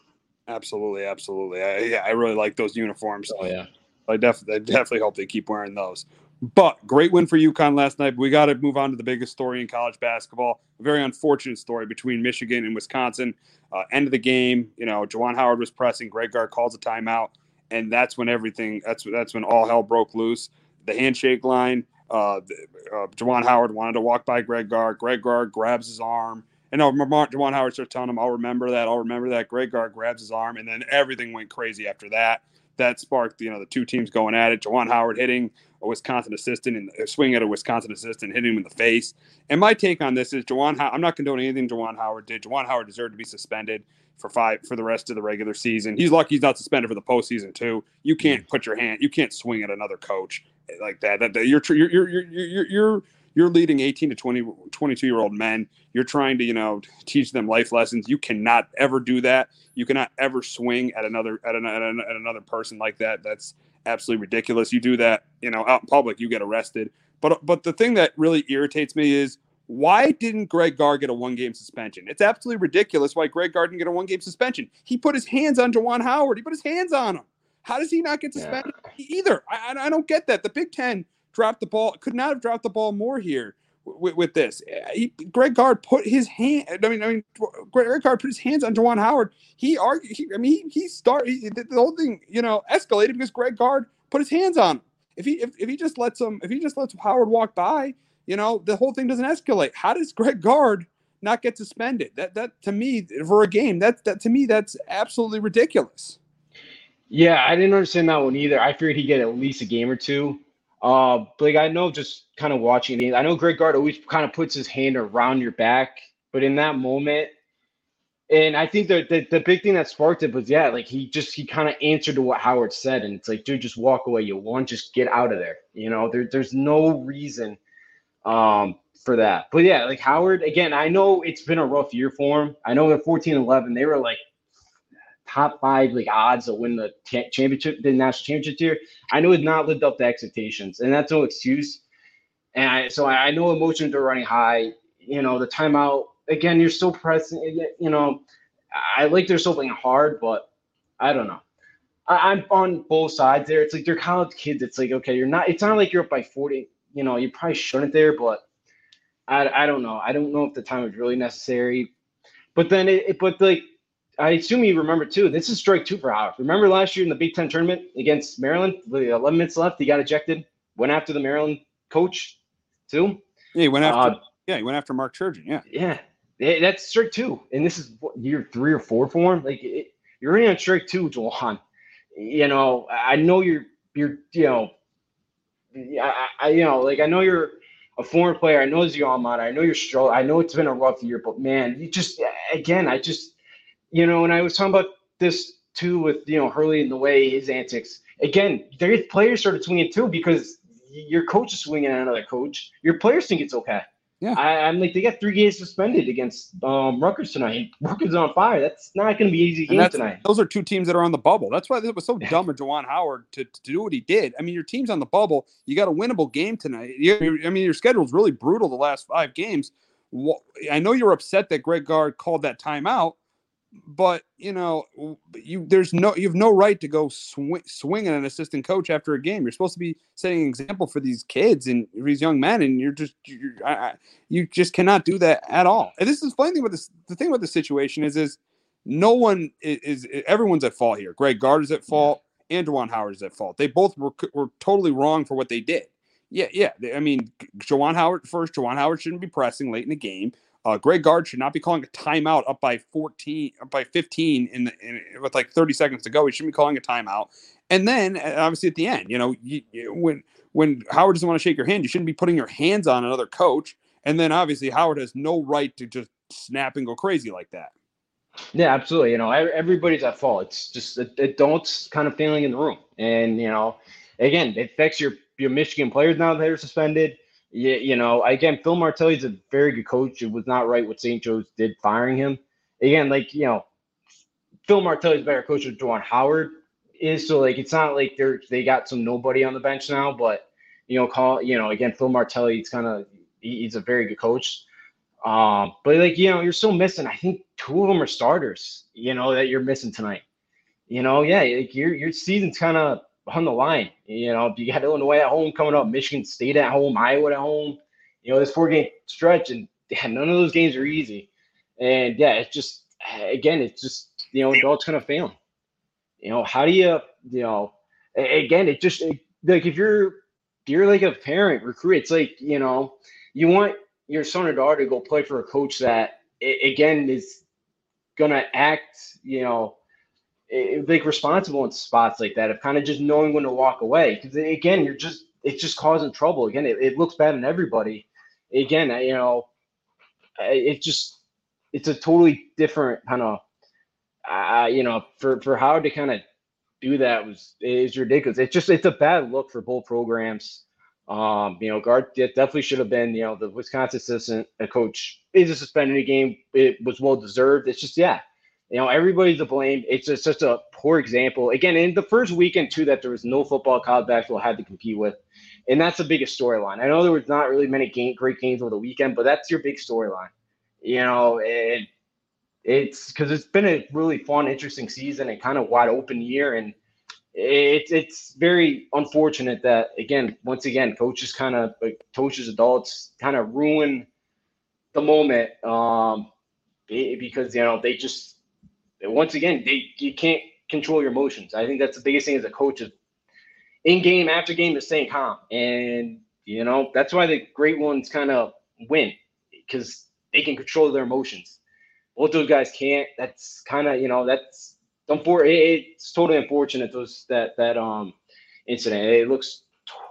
D: Absolutely, absolutely. I, yeah, I really like those uniforms.
F: Oh yeah,
D: I definitely, I definitely hope they keep wearing those. But great win for UConn last night. We got to move on to the biggest story in college basketball. A very unfortunate story between Michigan and Wisconsin. Uh, end of the game, you know, Juwan Howard was pressing. Greg Gard calls a timeout, and that's when everything. That's that's when all hell broke loose the handshake line. Uh, uh, Juwan Howard wanted to walk by Greg Gard. Greg Gard grabs his arm. And no, Juwan Howard starts telling him, I'll remember that. I'll remember that. Greg Gard grabs his arm. And then everything went crazy after that. That sparked, you know, the two teams going at it. Juwan Howard hitting a Wisconsin assistant and swinging at a Wisconsin assistant, hitting him in the face. And my take on this is Juwan, I'm not condoning anything Juwan Howard did. Juwan Howard deserved to be suspended for five for the rest of the regular season. He's lucky he's not suspended for the postseason too. You can't put your hand, you can't swing at another coach like that. That, that you're, you're you're you're you're you're you're leading 18 to 20 22 year old men. You're trying to you know teach them life lessons. You cannot ever do that. You cannot ever swing at another at, an, at, an, at another person like that. That's absolutely ridiculous. You do that, you know, out in public, you get arrested. But but the thing that really irritates me is why didn't Greg Gard get a one game suspension? It's absolutely ridiculous why Greg Gard didn't get a one game suspension. He put his hands on Juwan Howard. He put his hands on him. How does he not get suspended yeah. either? I, I don't get that. The Big Ten dropped the ball, could not have dropped the ball more here with, with this. Eh, he, Greg Gard put his hand. I mean, I mean, Greg Gard put his hands on Juwan Howard. He argued. He, I mean, he, he started he, the, the whole thing. You know, escalated because Greg Gard put his hands on him. If he if, if he just lets him, if he just lets Howard walk by, you know, the whole thing doesn't escalate. How does Greg Gard not get suspended? That that to me for a game, that that to me that's absolutely ridiculous.
F: Yeah, I didn't understand that one either. I figured he'd get at least a game or two. Uh, like I know, just kind of watching I know Greg Gard always kind of puts his hand around your back, but in that moment, and I think the, the the big thing that sparked it was yeah, like he just he kind of answered to what Howard said, and it's like, dude, just walk away. You want, just get out of there. You know, there, there's no reason um for that. But yeah, like Howard again, I know it's been a rough year for him. I know in 14 11, they were like top five like odds to win the t- championship, the national championship here. I know it's not lived up to expectations, and that's no excuse. And I, so I know emotions are running high. You know, the timeout again. You're still pressing. You know, I like they're still playing hard, but I don't know. I, I'm on both sides there. It's like they're college kids. It's like okay, you're not. It's not like you're up by forty. You know, you probably shouldn't there, but I, I don't know. I don't know if the time was really necessary. But then it, it but like I assume you remember too. This is strike two for Howard. Remember last year in the Big Ten tournament against Maryland, with 11 minutes left, he got ejected. Went after the Maryland coach too.
D: Yeah, he went after. Uh, yeah, he went after Mark Turgeon. Yeah,
F: yeah, that's strike two, and this is what, year three or four for him. Like it, you're already on strike two, Juwan. You know, I know you're you're you know, I, I you know like I know you're a foreign player. I know it's your alma mater. I know you're struggling. I know it's been a rough year, but man, you just again, I just you know, and I was talking about this too with you know Hurley and the way his antics. Again, their players started swinging too because your coach is swinging at another coach. Your players think it's okay.
D: Yeah.
F: I, I'm like they got three games suspended against um, Rutgers tonight. Rutgers on fire. That's not going to be an easy game tonight.
D: those are two teams that are on the bubble. That's why it was so dumb of Juwan Howard to, to do what he did. I mean, your team's on the bubble. You got a winnable game tonight. You, I mean, your schedule's really brutal the last five games. I know you're upset that Greg Gard called that timeout, but you know, you there's no you have no right to go swing, swinging an assistant coach after a game. You're supposed to be setting an example for these kids and these young men, and you're just you're, I, you just cannot do that at all. And this is the funny thing with this. The thing with the situation is is no one is, is everyone's at fault here. Greg Gard is at fault, and Juwan Howard is at fault. They both were were totally wrong for what they did. Yeah, yeah. I mean, Juwan Howard first. Juwan Howard shouldn't be pressing late in the game. Uh, Greg Gard should not be calling a timeout up by 14, up by 15 in the in, with like 30 seconds to go. He shouldn't be calling a timeout. And then uh, obviously at the end, you know, you, you- when when Howard doesn't want to shake your hand, you shouldn't be putting your hands on another coach. And then obviously Howard has no right to just snap and go crazy like that.
F: Yeah, absolutely. You know, everybody's at fault. It's just the adults kind of feeling in the room, and you know, again, it affects your your Michigan players now that they're suspended. You, you know, again, Phil Martelli's a very good coach. It was not right what St. Joe's did firing him. Again, like you know, Phil Martelli's better coach than Juwan Howard is. So like, it's not like they're they got some nobody on the bench now, but you know, call you know, again, Phil Martelli, it's kind of he's a very good coach. Um, but like you know, you're still missing. I think two of them are starters. You know that you're missing tonight. You know, yeah, like your your season's kind of on the line. You know, you got Illinois at home coming up, Michigan State at home, Iowa at home. You know, this four game stretch, and yeah, none of those games are easy. And yeah, it's just again, it's just you know, adults kind of failing. You know, how do you you know? Again, it just it- like if you're you're like a parent recruit, it's like you know, you want your son or daughter to go play for a coach that again is gonna act, you know, like responsible in spots like that of kind of just knowing when to walk away. Because again, you're just it's just causing trouble. Again, it, it looks bad on everybody. Again, I- you know, it just it's a totally different kind of, uh, you know, for for Howard to kind of do that was is ridiculous. It's just it's a bad look for both programs. Um, you know, guard it definitely should have been. You know, the Wisconsin assistant coach is a suspended game. It was well deserved. It's just yeah, you know, everybody's to blame. It's just such a poor example. Again, in the first weekend too, that there was no football college basketball had to compete with, and that's the biggest storyline. I know there was not really many game, great games over the weekend, but that's your big storyline. You know, and it's because it's been a really fun, interesting season and kind of wide open year, and it's it's very unfortunate that again, once again, coaches kind of coaches, adults kind of ruin the moment um, because you know they just once again they you can't control your emotions. I think that's the biggest thing as a coach is in game after game to staying calm, and you know that's why the great ones kind of win because they can control their emotions. Both those guys can't. That's kind of you know that's It's totally unfortunate those that that um incident. It looks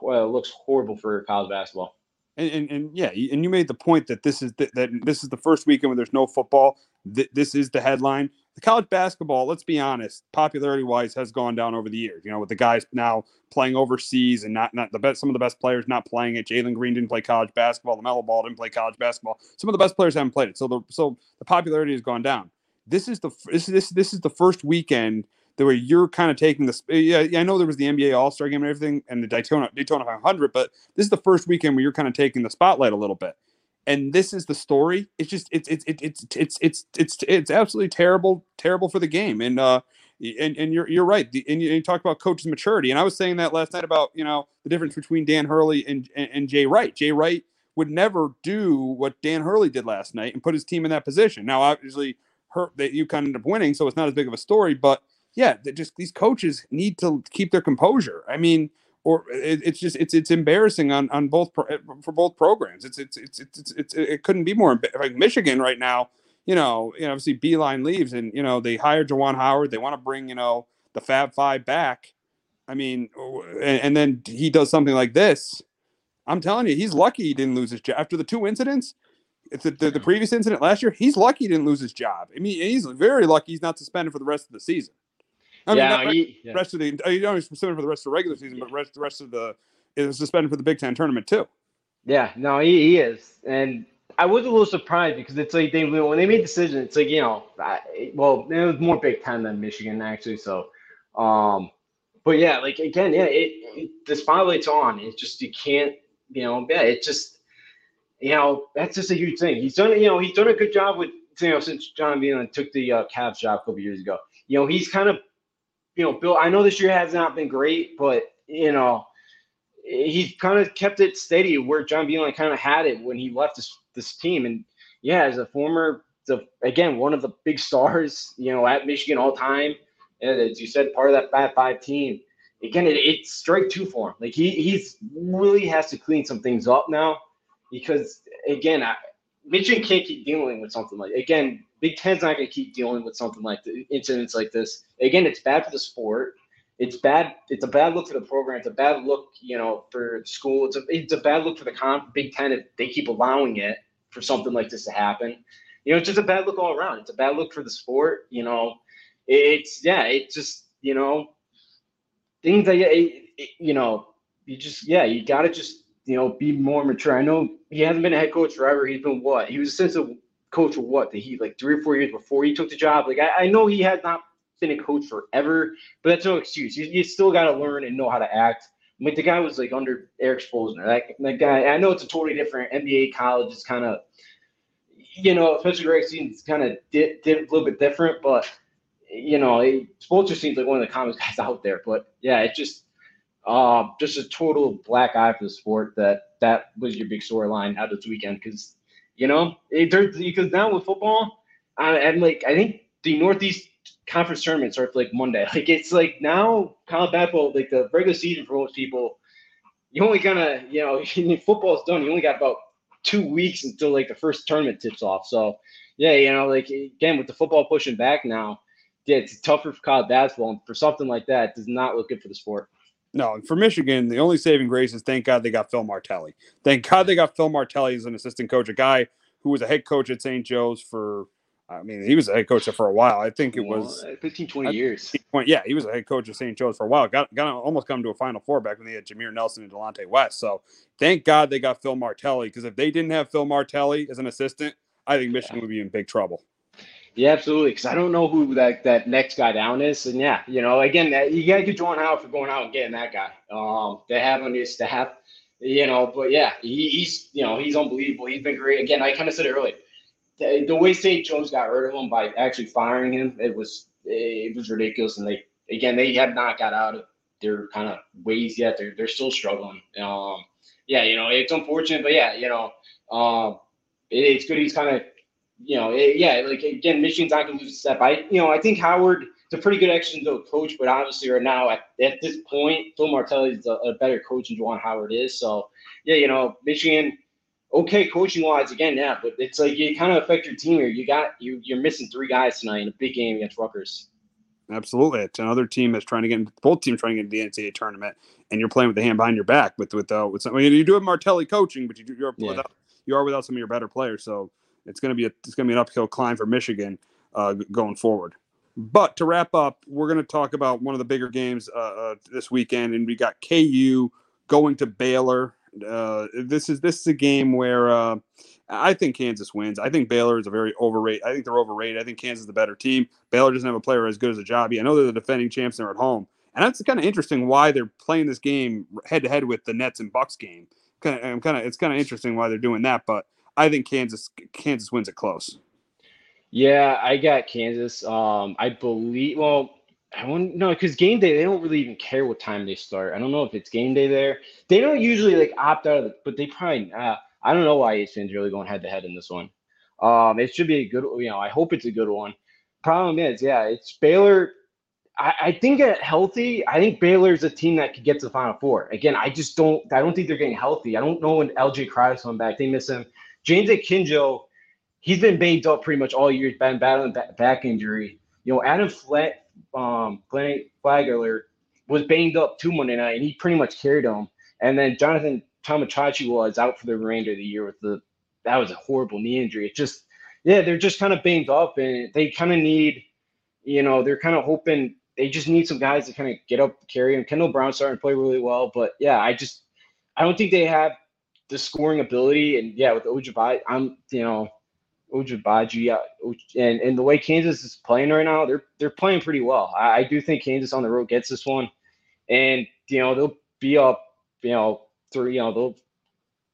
F: well, it looks horrible for college basketball.
D: And, and, and yeah, and you made the point that this is the, that this is the first weekend where there's no football. Th- this is the headline. The college basketball, let's be honest, popularity wise, has gone down over the years. You know, with the guys now playing overseas and not not the best, some of the best players not playing it. Jalen Green didn't play college basketball. LaMelo Ball didn't play college basketball. Some of the best players haven't played it. So the so the popularity has gone down. This is the this this this is the first weekend that where you're kind of taking this. Yeah, I know there was the NBA All Star game and everything, and the Daytona Daytona 500, but this is the first weekend where you're kind of taking the spotlight a little bit. And this is the story. It's just it's it's it's it's it's it's it's, absolutely terrible, terrible for the game. And uh, and and you're you're right. The, and you, and you talk about coaches' maturity. And I was saying that last night about you know the difference between Dan Hurley and and, and Jay Wright. Jay Wright would never do what Dan Hurley did last night and put his team in that position. Now, obviously, hurt that you kind of end up winning, so it's not as big of a story. But yeah, just these coaches need to keep their composure. I mean, or it, it's just it's it's embarrassing on on both pro, for both programs. It's it's it's it's, it's, it's it couldn't be more like Michigan right now. You know, you know, obviously Beilein leaves, and you know they hired Juwan Howard. They want to bring you know the Fab Five back. I mean, and, and then he does something like this. I'm telling you, he's lucky he didn't lose his job after the two incidents. It's the, the, the previous incident last year. He's lucky he didn't lose his job. I mean, he's very lucky he's not suspended for the rest of the season. I mean,
F: Yeah,
D: not
F: he- yeah.
D: rest of the you don't suspended for the rest of the regular season, but rest the rest of the is suspended for the Big Ten tournament too.
F: Yeah, no, he, he is, and I was a little surprised because it's like they when they made the decision, it's like you know, I, well, it was more Big Ten than Michigan actually. So, um, but yeah, like again, yeah, it, it the spotlight's on. It's just you can't, you know, yeah, it just, you know, that's just a huge thing. He's done, you know, he's done a good job with you know since John Beilein took the uh, Cavs job a couple years ago. You know, he's kind of, you know, Bill. I know this year has not been great, but you know he's kind of kept it steady where John Beilein kind of had it when he left this this team. And yeah, as a former, the again one of the big stars, you know, at Michigan all time, and as you said, part of that Fab Five team. Again, it, it's strike two for him. Like he he's really has to clean some things up now because again, I, Michigan can't keep dealing with something like again. Big Ten's not going to keep dealing with something like the incidents like this. Again, it's bad for the sport it's bad. It's a bad look for the program. It's a bad look, you know, for school. It's a it's a bad look for the Big Ten if they keep allowing it for something like this to happen. You know, it's just a bad look all around. It's a bad look for the sport. You know, it's yeah, it's just you know things that it, it, you know you just yeah you got to just you know be more mature. I know he hasn't been a head coach forever. He's been what he was assistant coach for what the he like three or four years before he took the job. Like I, I know he has not been a coach forever, but that's no excuse. You, you still got to learn and know how to act. I mean, the guy was like under Erik Spoelstra. That, that guy, I know it's a totally different NBA college. It's kind of, you know, especially Greg seems kind of did, did a little bit different, but you know, it, Spoelstra seems like one of the common guys out there. But yeah, it just, um, just a total black eye for the sport. That that was your big storyline out of this weekend because, you know, it, because now with football, I, I'm like, I think the Northeast conference tournament starts like Monday. Like it's like now college basketball, like the regular season for most people, you only gonna, you know, football's done. You only got about two weeks until like the first tournament tips off. So yeah, you know, like again with the football pushing back now, yeah, it's tougher for college basketball, and for something like that, does not look good for the sport.
D: No, and for Michigan, the only saving grace is thank God they got Phil Martelli. Thank God they got Phil Martelli as an assistant coach, a guy who was a head coach at St. Joe's for I mean, he was a head coach there for a while. I think it was uh,
F: 15, 20 years.
D: Yeah, he was a head coach at St. Joe's for a while. Got got almost come to a Final Four back when they had Jameer Nelson and Delonte West. So thank God they got Phil Martelli because if they didn't have Phil Martelli as an assistant, I think Michigan yeah. would be in big trouble.
F: Yeah, absolutely. Because I don't know who that, that next guy down is, and yeah, you know, again, you got to get Juwan Howard for going out and getting that guy. Um, they have on his staff, you know, but yeah, he, he's you know he's unbelievable. He's been great. Again, I kind of said it earlier the, the way St. Joe's got rid of him by actually firing him, it was it was ridiculous. And they again they have not got out of their kind of ways yet. They're they're still struggling. Um, yeah, you know it's unfortunate, but yeah, you know, um, it, it's good. He's kind of you know, it, yeah, like again, Michigan's not going to lose a step. I you know I think Howard is a pretty good action to coach, but obviously right now at, at this point, Phil Martelli is a, a better coach than Juwan Howard is. So yeah, you know, Michigan okay coaching wise again, yeah, but it's like you kind of affect your team here. You got you you're missing three guys tonight in a big game against Rutgers.
D: Absolutely, it's another team that's trying to get both teams trying to get into the NCAA tournament, and you're playing with the hand behind your back with with uh, with some. I mean, you do have Martelli coaching, but you do, you're yeah. without you are without some of your better players. So it's going to be a it's going to be an uphill climb for Michigan uh, going forward. But to wrap up, we're going to talk about one of the bigger games uh, uh, this weekend, and we got KU going to Baylor. Uh, this is this is a game where uh, I think Kansas wins. I think Baylor is a very overrated. I think they're overrated. I think Kansas is the better team. Baylor doesn't have a player as good as Agbaji. I know they're the defending champs. They're at home, and that's kind of interesting why they're playing this game head to head with the Nets and Bucks game. Kind of, kind of, it's kind of interesting why they're doing that. But I think Kansas Kansas wins it close.
F: Yeah, I got Kansas. Um, I believe. Well, I won't no, because game day they don't really even care what time they start. I don't know if it's game day there. They don't usually like opt out of it, but they probably. Uh, I don't know why ESPN's really going head to head in this one. Um, it should be a good. You know, I hope it's a good one. Problem is, yeah, it's Baylor. I, I think at healthy, I think Baylor's a team that could get to the Final Four. Again, I just don't. I don't think they're getting healthy. I don't know when LJ Cryer's coming back. They miss him. James Akinjo, he's been banged up pretty much all year. Been battling back injury. You know, Adam Flat um, Glenn Flagler was banged up too Monday night, and he pretty much carried them. And then Jonathan Tchamwa Tchatchoua was out for the remainder of the year with the that was a horrible knee injury. It just yeah, they're just kind of banged up, and they kind of need, you know, they're kind of hoping they just need some guys to kind of get up, carry him. Kendall Brown starting to play really well, but yeah, I just I don't think they have the scoring ability. And yeah, with Ojabai, I'm you know Agbaji, and and the way Kansas is playing right now, they're they're playing pretty well. I, I do think Kansas on the road gets this one, and you know they'll be up, you know three, you know they'll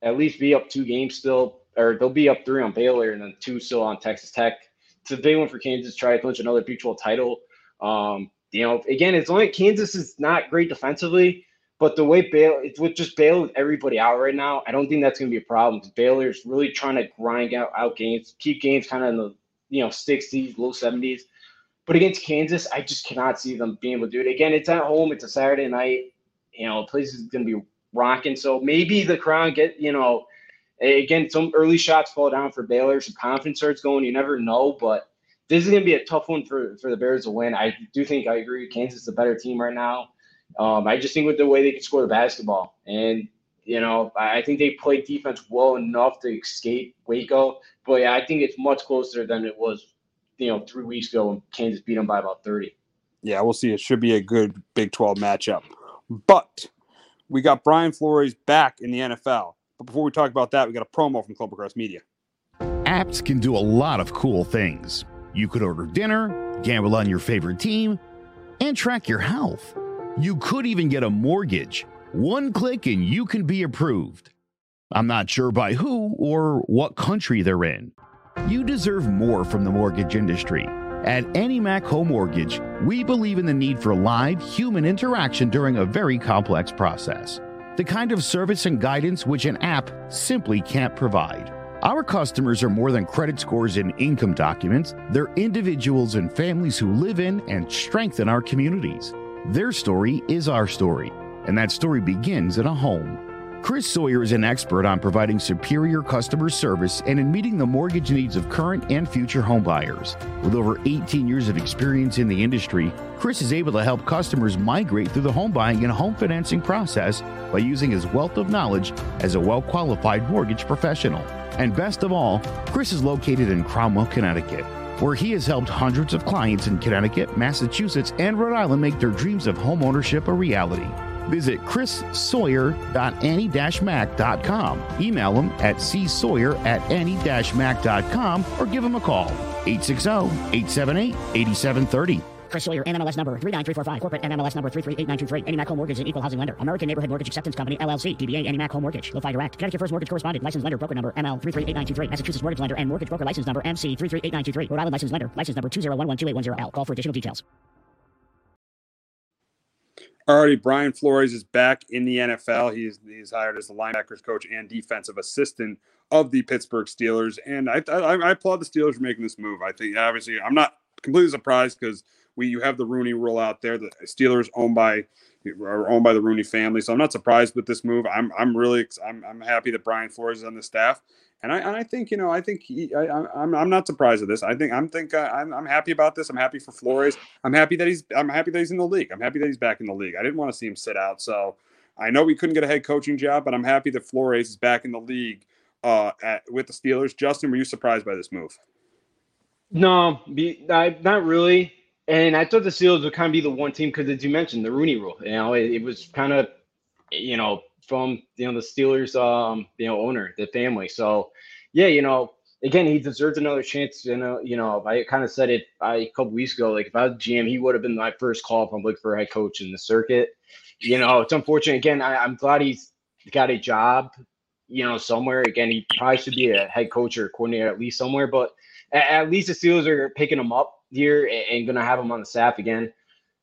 F: at least be up two games still, or they'll be up three on Baylor and then two still on Texas Tech. It's a big one for Kansas. Try to clinch another Big 12 title. Um, you know, again, it's only Kansas is not great defensively, but the way Baylor, it's with just Baylor everybody out right now, I don't think that's going to be a problem. Baylor's really trying to grind out, out games, keep games kind of in the you know 60s, low 70s. But against Kansas, I just cannot see them being able to do it. Again, it's at home. It's a Saturday night. You know, the place is going to be rocking. So maybe the crowd get you know, again, some early shots fall down for Baylor. Some confidence starts going. You never know, but this is going to be a tough one for for the Bears to win. I do think I agree. Kansas is a better team right now. Um, I just think with the way they can score the basketball, and you know, I think they played defense well enough to escape Waco. But yeah, I think it's much closer than it was, you know, three weeks ago when Kansas beat them by about thirty.
D: Yeah, we'll see. It should be a good Big Twelve matchup, but we got Brian Flores back in the NFL. But before we talk about that, we got a promo from Clovercrest Media.
A: Apps can do a lot of cool things. You could order dinner, gamble on your favorite team, and track your health. You could even get a mortgage. One click and you can be approved. I'm not sure by who or what country they're in. You deserve more from the mortgage industry. At AnnieMac Home Mortgage, we believe in the need for live human interaction during a very complex process. The kind of service and guidance which an app simply can't provide. Our customers are more than credit scores and income documents, they're individuals and families who live in and strengthen our communities. Their story is our story, and that story begins in a home. Chris Sawyer is an expert on providing superior customer service and in meeting the mortgage needs of current and future homebuyers. With over 18 years of experience in the industry, Chris is able to help customers migrate through the home buying and home financing process by using his wealth of knowledge as a well qualified mortgage professional. And best of all, Chris is located in Cromwell, Connecticut where he has helped hundreds of clients in Connecticut, Massachusetts, and Rhode Island make their dreams of homeownership a reality. Visit chrissawyer.annie-mac.com. Email him at csawyer at annie-mac.com or give him a call, 860-878-8730.
G: Chris Sawyer, NMLS number 39345, corporate NMLS number 338923, Annie Mac Home Mortgage and Equal Housing Lender, American Neighborhood Mortgage Acceptance Company, LLC, DBA Annie Mac Home Mortgage, Lo-Fi Direct, Connecticut First Mortgage Correspondent, License Lender, Broker Number ML 338923, Massachusetts Mortgage Lender, and Mortgage Broker License Number MC 338923, Rhode Island License Lender, License Number 201128110L. Call for additional details.
D: Alrighty, Brian Flores is back in the NFL. He's he's hired as the linebackers coach and defensive assistant of the Pittsburgh Steelers, and I I, I applaud the Steelers for making this move. I think obviously I'm not completely surprised because we you have the Rooney Rule out there. The Steelers owned by are owned by the Rooney family, so I'm not surprised with this move. I'm I'm really I'm I'm happy that Brian Flores is on the staff, and I and I think you know I think he, I, I'm I'm not surprised at this. I think I'm think uh, I'm I'm happy about this. I'm happy for Flores. I'm happy that he's I'm happy that he's in the league. I'm happy that he's back in the league. I didn't want to see him sit out, so I know we couldn't get a head coaching job, but I'm happy that Flores is back in the league uh, at, with the Steelers. Justin, were you surprised by this move?
F: No, be, I, not really. And I thought the Steelers would kind of be the one team because, as you mentioned, the Rooney Rule. You know, it, it, was kind of, you know, from you know the Steelers, um, you know, owner, the family. So, yeah, you know, again, he deserves another chance. You know, you know, I kind of said it I, a couple weeks ago. Like if I was GM, he would have been my first call if I'm looking for a head coach in the circuit. You know, it's unfortunate. Again, I, I'm glad he's got a job. You know, somewhere. Again, he probably should be a head coach or coordinator at least somewhere. But at, at least the Steelers are picking him up here and going to have him on the staff again.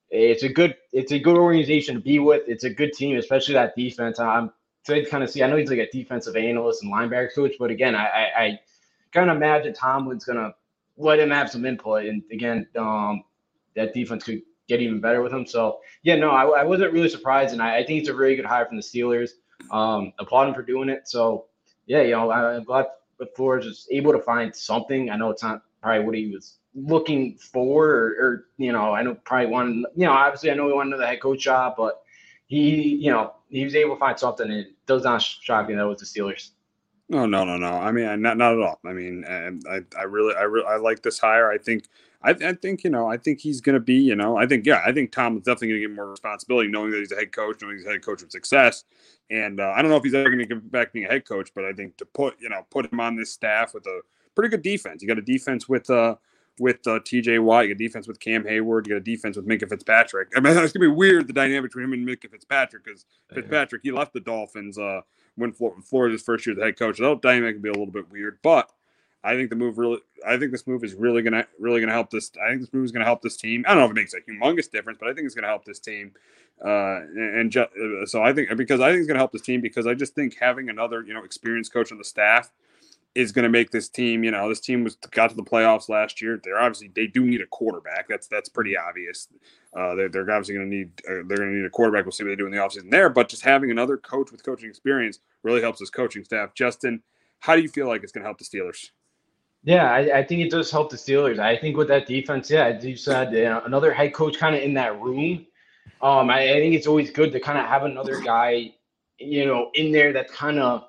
F: It's a good it's a good organization to be with. It's a good team, especially that defense. I'm to kind of see. I know he's like a defensive analyst and linebacker coach, but again, I I, I kind of imagine Tomlin's going to let him have some input. And again, um, that defense could get even better with him. So yeah, no, I, I wasn't really surprised, and I, I, think it's a really good hire from the Steelers. Um, applaud him for doing it. So yeah, you know, I, I'm glad Flores was able to find something. I know it's not probably what he was looking for, or, or, you know, I know probably one, you know, obviously I know he wanted the head coach job, but he, you know, he was able to find something, and it does not shock me that it was the Steelers.
D: No, no, no, no. I mean, not not at all. I mean, I, I really, I really, I like this hire. I think, I, I think, you know, I think he's going to be, you know, I think, yeah, I think Tom is definitely going to get more responsibility, knowing that he's a head coach, knowing he's a head coach of success. And uh, I don't know if he's ever going to get back being a head coach, but I think to put, you know, put him on this staff with a pretty good defense. You got a defense with, uh, with uh, T.J. Watt, you got a defense with Cam Heyward, you got a defense with Minkah Fitzpatrick. I mean, it's gonna be weird the dynamic between him and Minkah Fitzpatrick because Fitzpatrick he left the Dolphins uh, when Flor- Florida's first year as head coach. That dynamic can be a little bit weird, but I think the move really, I think this move is really gonna really gonna help this. I think this move is gonna help this team. I don't know if it makes a humongous difference, but I think it's gonna help this team. Uh, and and ju- uh, so I think because I think it's gonna help this team because I just think having another you know experienced coach on the staff is going to make this team. You know, this team was got to the playoffs last year. They're obviously they do need a quarterback. That's that's pretty obvious. Uh, they're, they're obviously going to need uh, they're going to need a quarterback. We'll see what they do in the offseason there. But just having another coach with coaching experience really helps this coaching staff. Justin, how do you feel like it's going to help the Steelers?
F: Yeah, I, I think it does help the Steelers. I think with that defense, yeah, as you said, you know, another head coach kind of in that room. Um, I, I think it's always good to kind of have another guy, you know, in there that kind of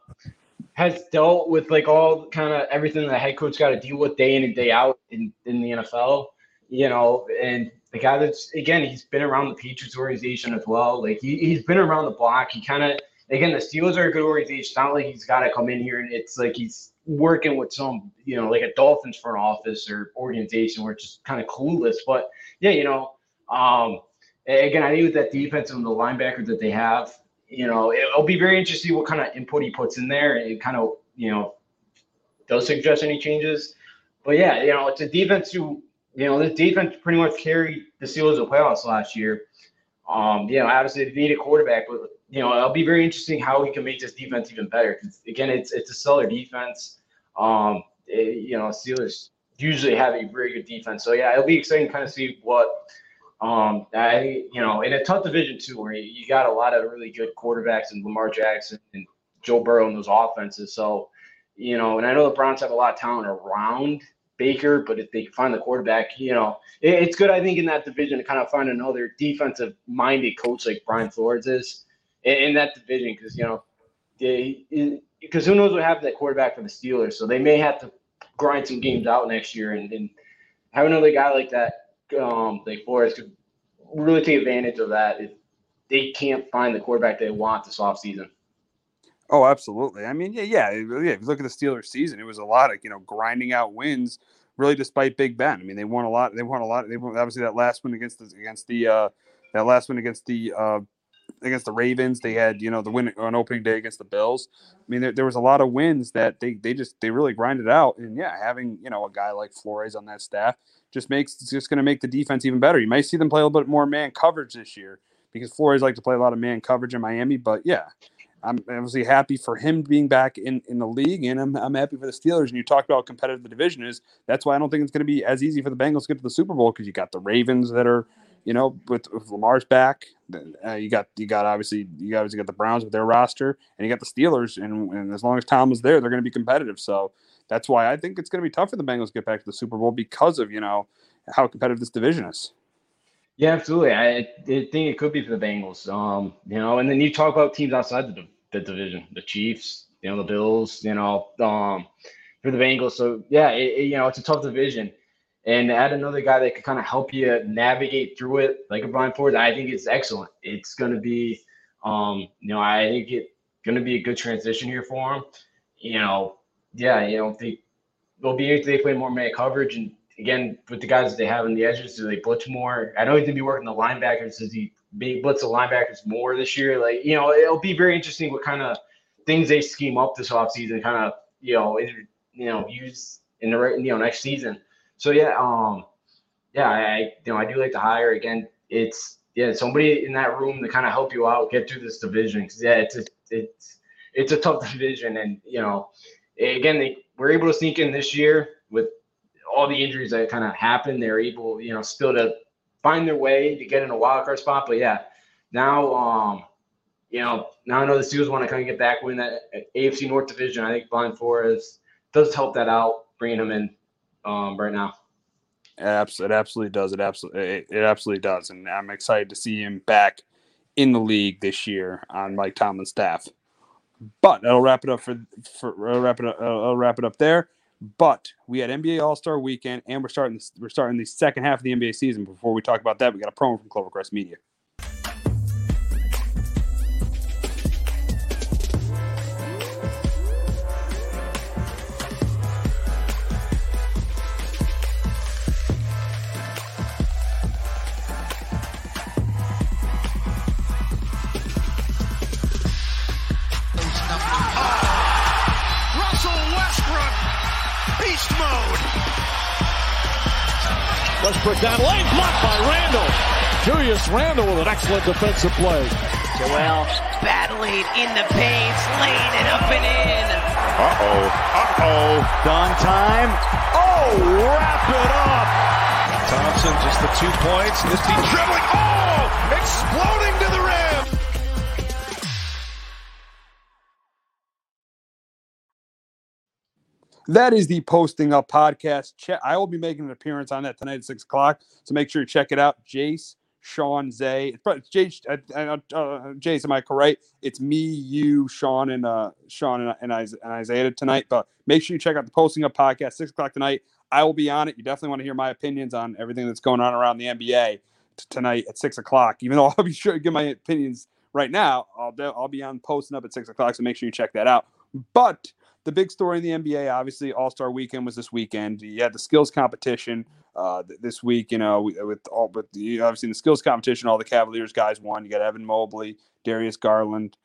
F: has dealt with like all kind of everything the head coach got to deal with day in and day out in, in the NFL, you know, and the guy that's again he's been around the Patriots organization as well. Like he, he's been around the block. He kind of again the Steelers are a good organization. It's not like he's got to come in here and it's like he's working with some you know like a Dolphins front office or organization where it's just kind of clueless. But yeah, you know, um, again I think with that defense and the linebackers that they have, you know, it'll be very interesting what kind of input he puts in there and kind of you know does suggest any changes. But yeah, you know, it's a defense who you know, this defense pretty much carried the Steelers to playoffs last year. Um, you know, obviously they need a quarterback, but you know, it'll be very interesting how he can make this defense even better. Because again, it's it's a stellar defense. Um, it- you know, Steelers usually have a very good defense. So yeah, it'll be exciting to kind of see what um I you know in a tough division too, where you, you got a lot of really good quarterbacks and Lamar Jackson and Joe Burrow in those offenses. So you know, and I know the Browns have a lot of talent around Baker, but if they can find the quarterback, you know, it, it's good, I think, in that division to kind of find another defensive minded coach like Brian Flores is in, in that division because, you know, because who knows what happened that quarterback for the Steelers. So they may have to grind some games out next year and, and have another guy like that, um, like Flores, could really take advantage of that if they can't find the quarterback they want this offseason.
D: Oh, absolutely. I mean, yeah, yeah, yeah. If you look at the Steelers season, it was a lot of you know grinding out wins, really, despite Big Ben. I mean, they won a lot. They won a lot. They won obviously that last one against the against the uh, that last one against the uh, against the Ravens. They had you know the win on opening day against the Bills. I mean, there, there was a lot of wins that they they just they really grinded out. And yeah, having you know a guy like Flores on that staff just makes it's just going to make the defense even better. You might see them play a little bit more man coverage this year because Flores like to play a lot of man coverage in Miami. But yeah, I'm obviously happy for him being back in, in the league, and I'm, I'm happy for the Steelers. And you talked about how competitive the division is. That's why I don't think it's going to be as easy for the Bengals to get to the Super Bowl because you got the Ravens that are, you know, with, with Lamar's back. Uh, you got you got obviously you obviously got the Browns with their roster, and you got the Steelers. And, and as long as Tom is there, they're going to be competitive. So that's why I think it's going to be tough for the Bengals to get back to the Super Bowl because of you know how competitive this division is.
F: Yeah, absolutely. I, I think it could be for the Bengals. Um, you know, and then you talk about teams outside the, the division, the Chiefs, you know, the Bills, you know, um, for the Bengals. So yeah, it, it- you know, it's a tough division. And add another guy that could kind of help you navigate through it, like a Brian Ford, I think it's excellent. It's going to be, um, you know, I think it's going to be a good transition here for him. You know, yeah, you know, they they'll be they play more man coverage and again with the guys that they have on the edges, do they blitz more? I know he's gonna be working the linebackers. Does he blitz the linebackers more this year? Like, you know, it'll be very interesting what kind of things they scheme up this offseason, kind of, you know, you know, use in the right, you know, next season. So yeah, um, yeah, I you know I do like to hire again. It's yeah, somebody in that room to kind of help you out get through this division. 'Cause, yeah, it's a, it's it's a tough division, and you know, again they were able to sneak in this year with all the injuries that kind of happened. They're able, you know, still to find their way to get in a wild card spot. But yeah, now um, you know, now I know the Steelers want to kind of get back win that AFC North division. I think Brian Forest does help that out, bringing him in um, right now.
D: It absolutely does. It absolutely it, it absolutely does, and I'm excited to see him back in the league this year on Mike Tomlin's staff. But I'll wrap it up for for I'll wrap it up. Uh, I'll wrap it up there. But we had NBA All Star Weekend, and we're starting we're starting the second half of the NBA season. Before we talk about that, we got a promo from Clovercrest Media.
H: Westbrook
C: down lane, blocked by Randle. Julius Randle with an excellent defensive play.
I: Joel battling in the paint, laying it up and in.
H: Uh-oh. Uh-oh.
C: Done time. Oh, wrap it up.
H: Thompson just the two points. This team dribbling. Oh! Exploding to the rim.
D: That is the Posting Up podcast. Che- I will be making an appearance on that tonight at six o'clock, so make sure you check it out. Jace, Sean, Zay, it's Jace, uh, uh, uh, Jace, am I correct? It's me, you, Sean, and uh, Sean and, and Isaiah tonight. But make sure you check out the Posting Up podcast six o'clock tonight. I will be on it. You definitely want to hear my opinions on everything that's going on around the NBA t- tonight at six o'clock. Even though I'll be sure to give my opinions right now, I'll I'll be on Posting Up at six o'clock. So make sure you check that out. But the big story in the NBA, obviously, All Star Weekend was this weekend. You had the skills competition uh, this week. You know, with with all, but the, obviously in the skills competition, all the Cavaliers guys won. You got Evan Mobley, Darius Garland,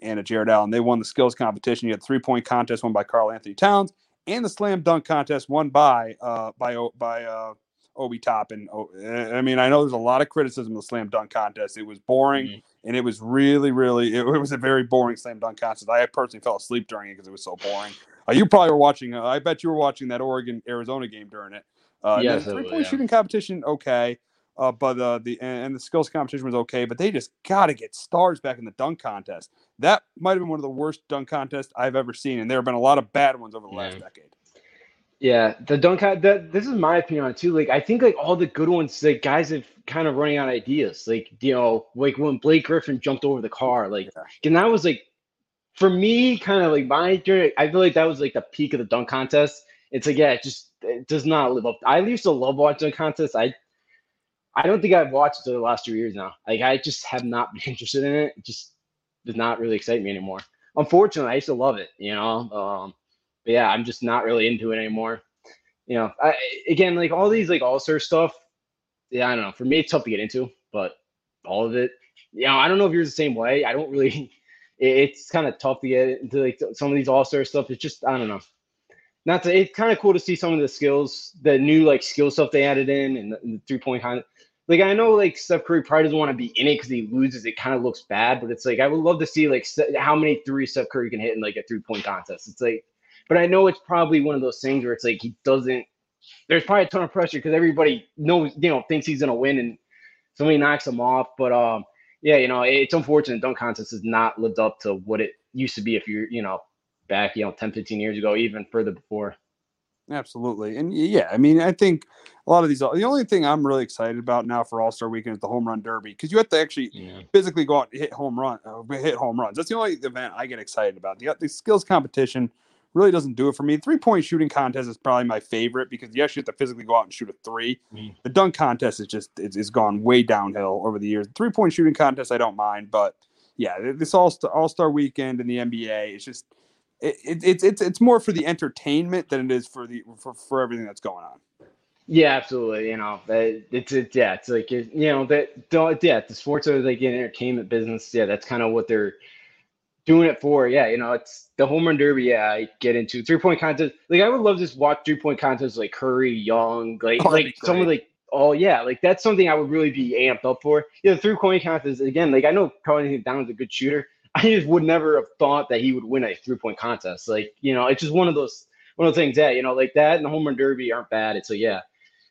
D: and a Jarrett Allen. They won the skills competition. You had three point contest won by Karl Anthony Towns, and the slam dunk contest won by uh, by by uh, Obi Toppin. Oh, I mean, I know there's a lot of criticism of the slam dunk contest. It was boring. And it was really, really, it, it was a very boring slam dunk contest. I personally fell asleep during it because it was so boring. Uh, you probably were watching. Uh, I bet you were watching that Oregon Arizona game during it. Uh,
F: Yes,
D: the three point
F: yeah.
D: shooting competition, okay, uh, but uh, the and, and the skills competition was okay. But they just got to get stars back in the dunk contest. That might have been one of the worst dunk contests I've ever seen, and there have been a lot of bad ones over the last decade.
F: Yeah, the dunk. That this is my opinion on it too. Like I think like all the good ones, like guys have kind of running out of ideas. Like you know, like when Blake Griffin jumped over the car, like and that was like for me, kind of like my journey. I feel like that was like the peak of the dunk contest. It's like yeah, it just it does not live up. I used to love watching dunk contests. I I don't think I've watched it the last two years now. Like I just have not been interested in it. It just does not really excite me anymore. Unfortunately, I used to love it. You know. Um, but yeah, I'm just not really into it anymore. You know, I, again, like all these like all star stuff. Yeah, I don't know. For me, it's tough to get into, but all of it, you know, I don't know if you're the same way. I don't really. it- it's kind of tough to get into like some of these all star stuff. It's just I don't know. Not to, it's kind of cool to see some of the skills, the new like skill stuff they added in, and the, and the three point of. Like I know, like Steph Curry probably doesn't want to be in it because he loses. It kind of looks bad, but it's like I would love to see like how many three Steph Curry can hit in like a three point contest. It's like but I know it's probably one of those things where it's like he doesn't. There's probably a ton of pressure because everybody knows, you know, thinks he's gonna win, and somebody knocks him off. But um, yeah, you know, it's unfortunate. Dunk contest has not lived up to what it used to be if you're, you know, back, you know, 10, 15 years ago, even further before.
D: Absolutely. And yeah, I mean, I think a lot of these, the only thing I'm really excited about now for All Star Weekend is the home run derby because you have to actually physically go out and hit home run, uh, hit home runs. That's the only event I get excited about. The, the skills competition really doesn't do it for me. Three point shooting contest is probably my favorite because yes, you have to physically go out and shoot a three. The dunk contest is just it's, it's gone way downhill over the years. Three point shooting contest I don't mind, but yeah, this All Star All Star Weekend in the NBA it's just it, it, it's it's it's more for the entertainment than it is for the for, for everything that's going on.
F: Yeah, absolutely. You know, it's it, yeah, it's like you know that don't yeah, the sports are like an entertainment business. Yeah, that's kind of what they're doing it for. Yeah, you know, it's the home run derby. Yeah, I get into three point contest. Like I would love to just watch three point contests like Curry, Young, like
D: Oh,
F: like
D: be
F: some of like oh yeah, like that's something I would really be amped up for. Yeah, the three point contest again. Like I know Karl Towns is a good shooter. I just would never have thought that he would win a three point contest. Like you know, it's just one of those one of the things that you know, like that and the home run derby aren't bad. It's so yeah.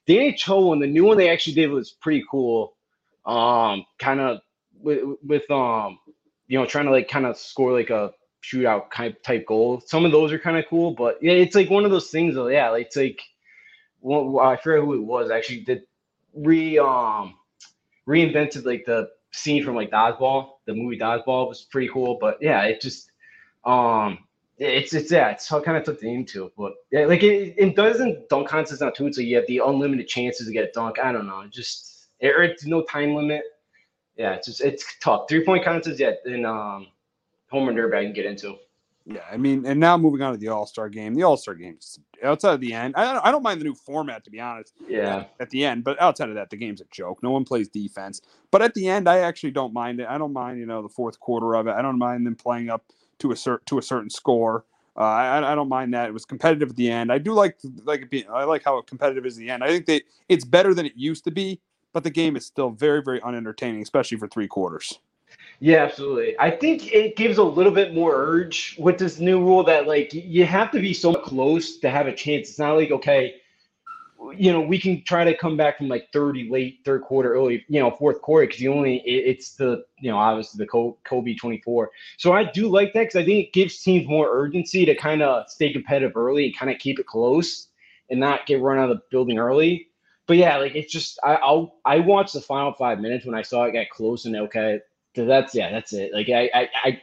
F: The NHL one, the new one they actually did was pretty cool. Um, kind of with, with um, you know, trying to like kind of score like a shootout kind type goal. Some of those are kind of cool, but yeah, it's like one of those things. Though, yeah, like, it's like well, I forget who it was actually did re um reinvented like the scene from like Dodgeball. The movie Dodgeball was pretty cool, but yeah, it just Um, it's it's yeah, it's how kind of took the into, but yeah, like it, it doesn't dunk contests not too. So you have the unlimited chances to get a dunk. I don't know, just it, it's no time limit. Yeah, it's just it's tough. Three point contests, yeah, and um, home run derby I can get into.
D: Yeah, I mean, and now moving on to the All Star game. The All Star game, outside of the end, I don't, I don't mind the new format to be honest.
F: Yeah.
D: At the end, but outside of that, the game's a joke. No one plays defense. But at the end, I actually don't mind it. I don't mind, you know, the fourth quarter of it. I don't mind them playing up to a certain to a certain score. Uh, I, I don't mind that it was competitive at the end. I do like like it being, I like how competitive is the end. I think that it's better than it used to be, but the game is still very very unentertaining, especially for three quarters.
F: Yeah, absolutely. I think it gives a little bit more urge with this new rule that like you have to be so close to have a chance. It's not like okay, you know, we can try to come back from like 30 late third quarter, early, you know, fourth quarter because you only it, it's the you know obviously the Kobe 24. So I do like that because I think it gives teams more urgency to kind of stay competitive early and kind of keep it close and not get run out of the building early. But yeah, like it's just I I'll I watched the final five minutes when I saw it get close and okay, that's yeah, that's it. Like I I I,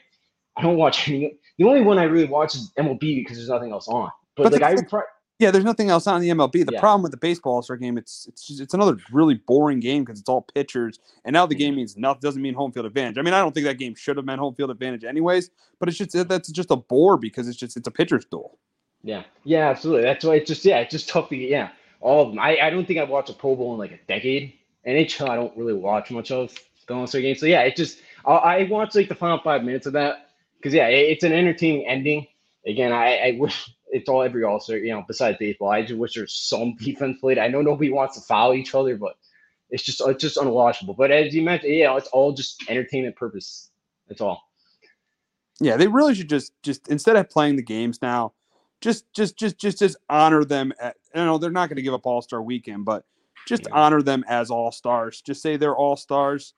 F: I don't watch any. The only one I really watch is MLB because there's nothing else on. But, but like the, I.
D: Yeah, there's nothing else on the MLB. The yeah. problem with the baseball All Star game, it's it's just, it's another really boring game because it's all pitchers, and now the game mm-hmm. means nothing. Doesn't mean home field advantage. I mean, I don't think that game should have meant home field advantage anyways. But it's just that's just a bore because it's just it's a pitcher's duel.
F: Yeah, yeah, absolutely. That's why it's just yeah, it's just tough to get yeah all of them. I, I don't think I've watched a Pro Bowl in like a decade. NHL I don't really watch much of the All Star game. So yeah, it just I, I watched like the final five minutes of that because yeah, it, it's an entertaining ending. Again, I, I wish it's all every All Star, you know, besides baseball. I just wish there's some defense played. I know nobody wants to foul each other, but it's just it's just unwatchable. But as you mentioned, you know, it's all just entertainment purpose. That's all.
D: Yeah, they really should just just instead of playing the games now, just just just just just honor them. At, you know, they're not going to give up All Star Weekend, but just yeah. honor them as All Stars. Just say they're All Stars.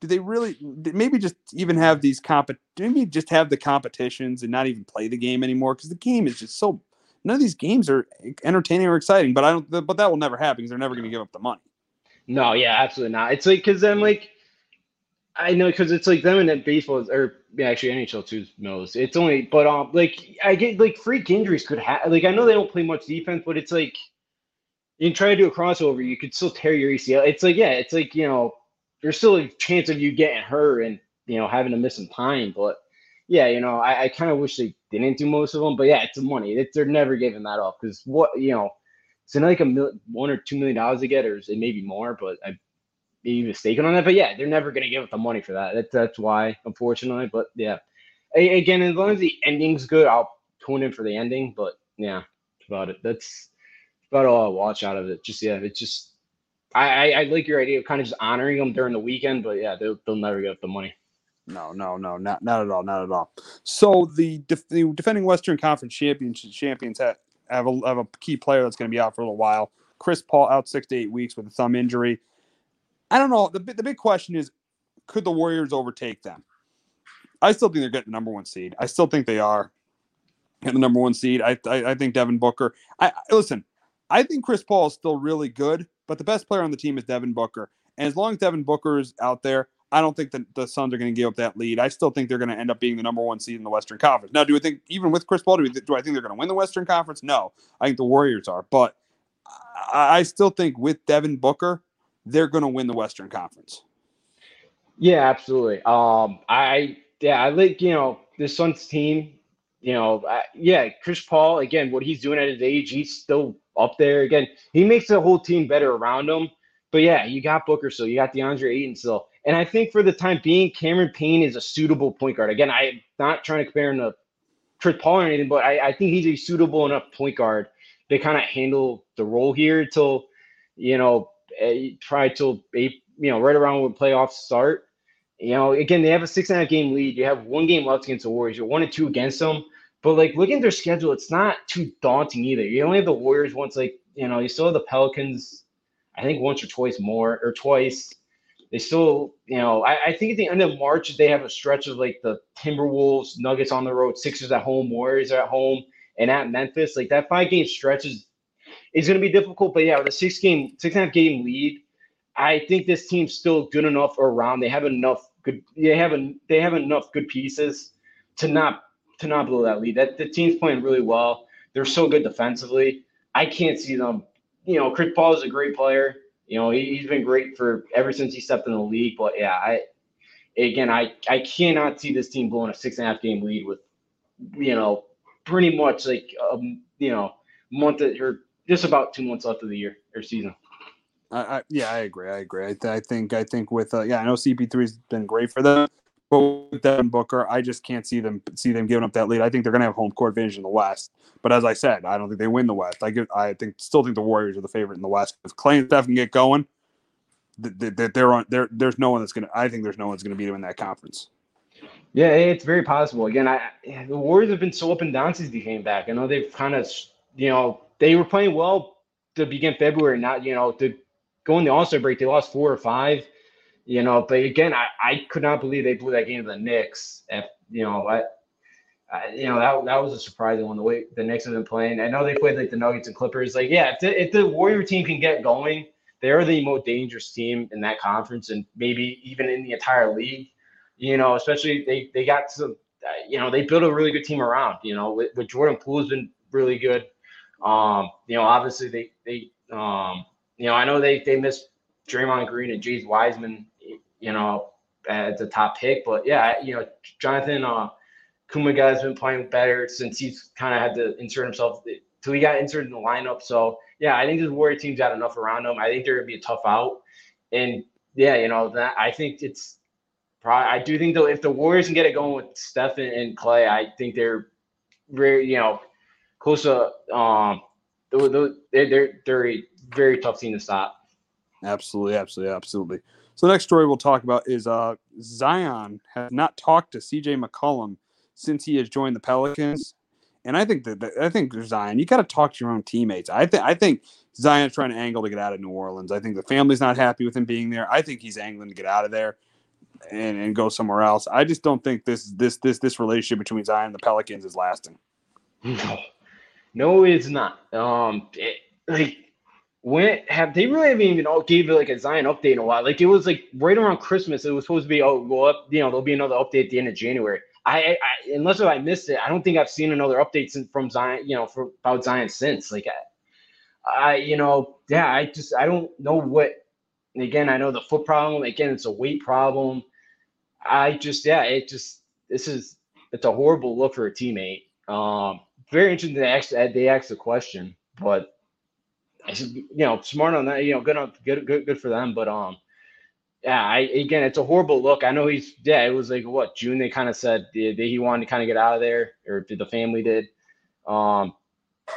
D: Do they really maybe just even have these comp? Maybe just have the competitions and not even play the game anymore because the game is just so none of these games are entertaining or exciting. But I don't. But that will never happen because they're never going to give up the money.
F: No, yeah, absolutely not. It's like because then like I know because it's like them and then baseball is, or yeah, actually NHL too knows. It's only but um like I get like freak injuries could have like I know they don't play much defense, but it's like you try to do a crossover, you could still tear your ACL. It's like yeah, it's like you know there's still a chance of you getting hurt and you know having to miss some time, but yeah, you know, I, I kind of wish they didn't do most of them, but yeah, it's money. It, they're never giving that up because what you know, it's like a mil- one or two million dollars to get, or it may be more, but I be mistaken on that. But yeah, they're never going to give up the money for that. That's that's why, unfortunately. But yeah, a- again, as long as the ending's good, I'll tune in for the ending. But yeah, about it. That's about all I watch out of it. Just yeah, it's just I, I, I like your idea of kind of just honoring them during the weekend. But yeah, they'll they'll never get up the money.
D: No, no, no, not not at all, not at all. So the, def- the defending Western Conference champions champions have have a, have a key player that's going to be out for a little while. Chris Paul out six to eight weeks with a thumb injury. I don't know. The the big question is, could the Warriors overtake them? I still think they're getting the number one seed. I still think they are getting the number one seed. I I, I think Devin Booker. I, I listen. I think Chris Paul is still really good, but the best player on the team is Devin Booker. And as long as Devin Booker is out there, I don't think that the Suns are going to give up that lead. I still think they're going to end up being the number one seed in the Western Conference. Now, do I think even with Chris Paul, do, do I think they're going to win the Western Conference? No, I think the Warriors are. But I, I still think with Devin Booker, they're going to win the Western Conference.
F: Yeah, absolutely. Um, I yeah, I like you know the Suns team. You know, I, yeah, Chris Paul again. What he's doing at his age, he's still up there. Again, he makes the whole team better around him. But yeah, you got Booker still, you got DeAndre Ayton still. And I think for the time being, Cameron Payne is a suitable point guard. Again, I'm not trying to compare him to Chris Paul or anything, but I, I think he's a suitable enough point guard to kind of handle the role here until you know, Eh, try till you know right around when playoffs start. You know, again, they have a six and a half game lead. You have one game left against the Warriors. You're one and two against them. But like looking at their schedule, it's not too daunting either. You only have the Warriors once, like you know, you still have the Pelicans I think once or twice more or twice. They still, you know, I, I, think at the end of March they have a stretch of like the Timberwolves, Nuggets on the road, Sixers at home, Warriors at home, and at Memphis. Like that five game stretch is is going to be difficult. But yeah, with a six game, six and a half game lead, I think this team's still good enough around. They have enough good. They have a, they have enough good pieces to not to not blow that lead. That the team's playing really well. They're so good defensively. I can't see them. You know, Chris Paul is a great player. You know, he, has been great for ever since he stepped in the league. But yeah, I again, I I cannot see this team blowing a six and a half game lead with, you know, pretty much like um, you know, month or just about two months left of the year or season.
D: I, I, yeah, I agree. I agree. I, th- I think I think with uh, yeah, I know CP3 has been great for them, but with Devin Booker, I just can't see them see them giving up that lead. I think they're going to have home court advantage in the West. But as I said, I don't think they win the West. I get, I think still think the Warriors are the favorite in the West. If Clay and Steph can get going, that they're on there. There's no one that's going to. I think there's no one's going to beat them in that conference.
F: Yeah, it's very possible. Again, I the Warriors have been so up and down since they came back. I know they've kind of, you know, they were playing well to begin February. Not, you know, to go in the All Star break, they lost four or five. You know, but again, I, I could not believe they blew that game to the Knicks. If, you know, I, I, you know that that was a surprising one. The way the Knicks have been playing, I know they played like the Nuggets and Clippers. Like, yeah, if the, if the Warrior team can get going, they're the most dangerous team in that conference, and maybe even in the entire league. You know, especially they they got some. You know, they built a really good team around. You know, with, with Jordan Poole's been really good. Um, you know, obviously they they um, you know, I know they they missed Draymond Green and James Wiseman, you know, at the top pick, but yeah, you know, Jonathan uh, Kuminga has been playing better since he's kind of had to insert himself till he got inserted in the lineup. So yeah, I think this Warrior team's got enough around them. I think they're gonna be a tough out, and yeah, you know that I think it's probably I do think though if the Warriors can get it going with Steph and, and Clay, I think they're very you know close to um they're they're, they're a very tough team to stop.
D: Absolutely, absolutely, absolutely. So the next story we'll talk about is uh, Zion has not talked to CJ McCollum since he has joined the Pelicans, and I think that I think Zion, you got to talk to your own teammates. I think I think Zion's trying to angle to get out of New Orleans. I think the family's not happy with him being there. I think he's angling to get out of there and, and go somewhere else. I just don't think this this this this relationship between Zion and the Pelicans is lasting.
F: No, it's not. Um, it, like when have they really haven't even all gave like a Zion update in a while? Like it was like right around Christmas. It was supposed to be oh go up. You know there'll be another update at the end of January. I, I unless I missed it, I don't think I've seen another update since, from Zion. You know for about Zion since like I, I you know yeah I just I don't know what. Again, I know the foot problem. Again, it's a weight problem. I just yeah it just this is it's a horrible look for a teammate. Um, very interesting they asked they asked the question, but I said, you know, smart on that. You know, good good good good for them. But um, yeah, I again, it's a horrible look. I know he's yeah. It was like what June they kind of said that he wanted to kind of get out of there, or the family did. Um,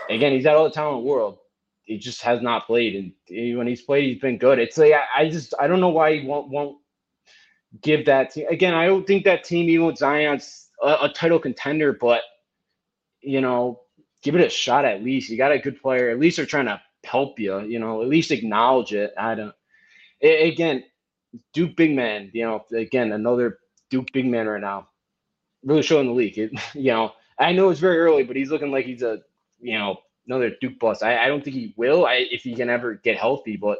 F: again, he's got all the talent in the world. He just has not played, and when he's played, he's been good. It's like I, I just I don't know why he won't won't give that team again. I don't think that team even with Zion's a, a title contender, but you know, give it a shot at least. You got a good player. At least they're trying to help you, you know, at least acknowledge it. I don't, it, again, Duke big man, you know, again, another Duke big man right now, really showing the league. It, you know, I know it's very early, but he's looking like he's a, you know, another Duke bust. I, I don't think he will I, if he can ever get healthy, but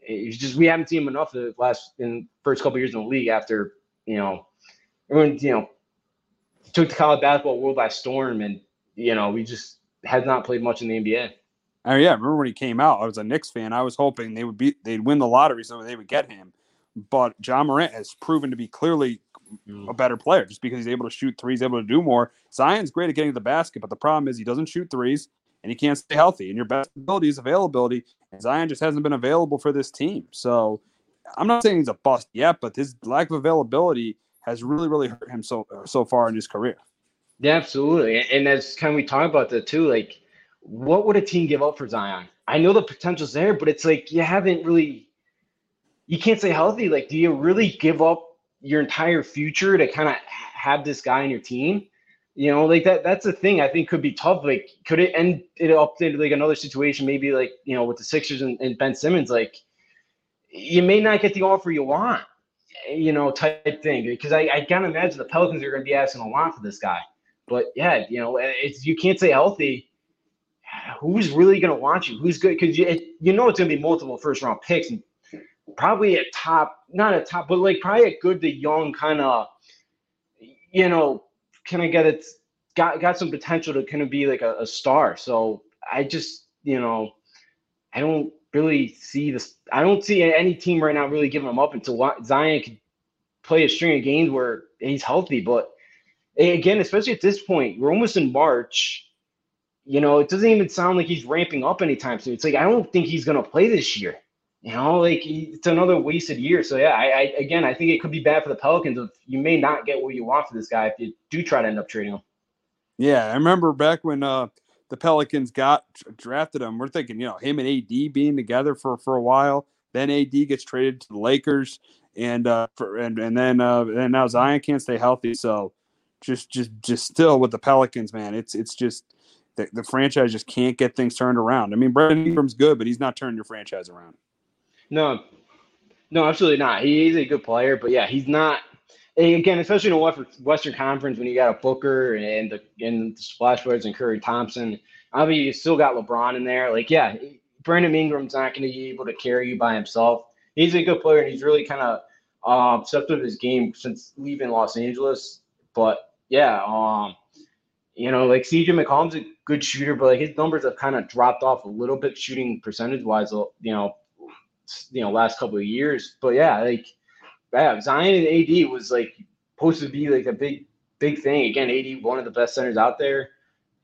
F: it's just, we haven't seen him enough the last, in first couple years in the league after, you know, everyone, you know, took the college basketball world by storm and, you know, we just has not played much in the NBA.
D: Oh yeah, I remember when he came out. I was a Knicks fan. I was hoping they would be they'd win the lottery so they would get him. But Ja Morant has proven to be clearly mm. a better player just because he's able to shoot threes, able to do more. Zion's great at getting to the basket, but the problem is he doesn't shoot threes and he can't stay healthy. And your best ability is availability. And Zion just hasn't been available for this team. So I'm not saying he's a bust yet, but his lack of availability has really, really hurt him so so far in his career.
F: Yeah, absolutely. And as kind of we talk about that too, like what would a team give up for Zion? I know the potential's there, but it's like you haven't really you can't say healthy. Like, do you really give up your entire future to kind of have this guy on your team? You know, like that that's the thing I think could be tough. Like, could it end it up to like another situation, maybe like, you know, with the Sixers and, and Ben Simmons, like you may not get the offer you want, you know, type thing. Because I, I can't imagine the Pelicans are gonna be asking a lot for this guy. But yeah, you know, eh, it's you can't stay healthy who's really going to want you? Who's good? Because you, you know it's going to be multiple first round picks and probably a top, not a top, but like probably a good to young kind of, you know, can I get it? got got some potential to kind of be like a, a star. So I just you know I don't really see this. I don't see any team right now really giving him up until Zion can play a string of games where he's healthy. But again, especially at this point, we're almost in March. You know, it doesn't even sound like he's ramping up anytime soon. It's like I don't think he's going to play this year. You know, like it's another wasted year. So yeah, I, I again, I think it could be bad for the Pelicans. If you may not get what you want for this guy if you do try to end up trading him.
D: Yeah, I remember back when uh, the Pelicans got drafted him. We're thinking, you know, him and AD being together for for a while. Then AD gets traded to the Lakers, and uh, for, and and then uh, and now Zion can't stay healthy. So just just just still with the Pelicans, man, it's it's just the, the franchise just can't get things turned around. I mean, Brandon Ingram's good, but he's not turning your franchise around.
F: No, no, absolutely not. He is a good player, but yeah, he's not. Again, especially in the Western Conference, when you got a Booker and the and the Brothers and Curry Thompson, obviously you still got LeBron in there. Like, yeah, Brandon Ingram's not going to be able to carry you by himself. He's a good player, and he's really kind of um, stepped up his game since leaving Los Angeles. But yeah, um, you know, like CJ McCollum's a good shooter, but like his numbers have kind of dropped off a little bit shooting percentage wise. You know, you know last couple of years. But yeah, like yeah, Zion and AD was like supposed to be like a big big thing. Again, AD one of the best centers out there.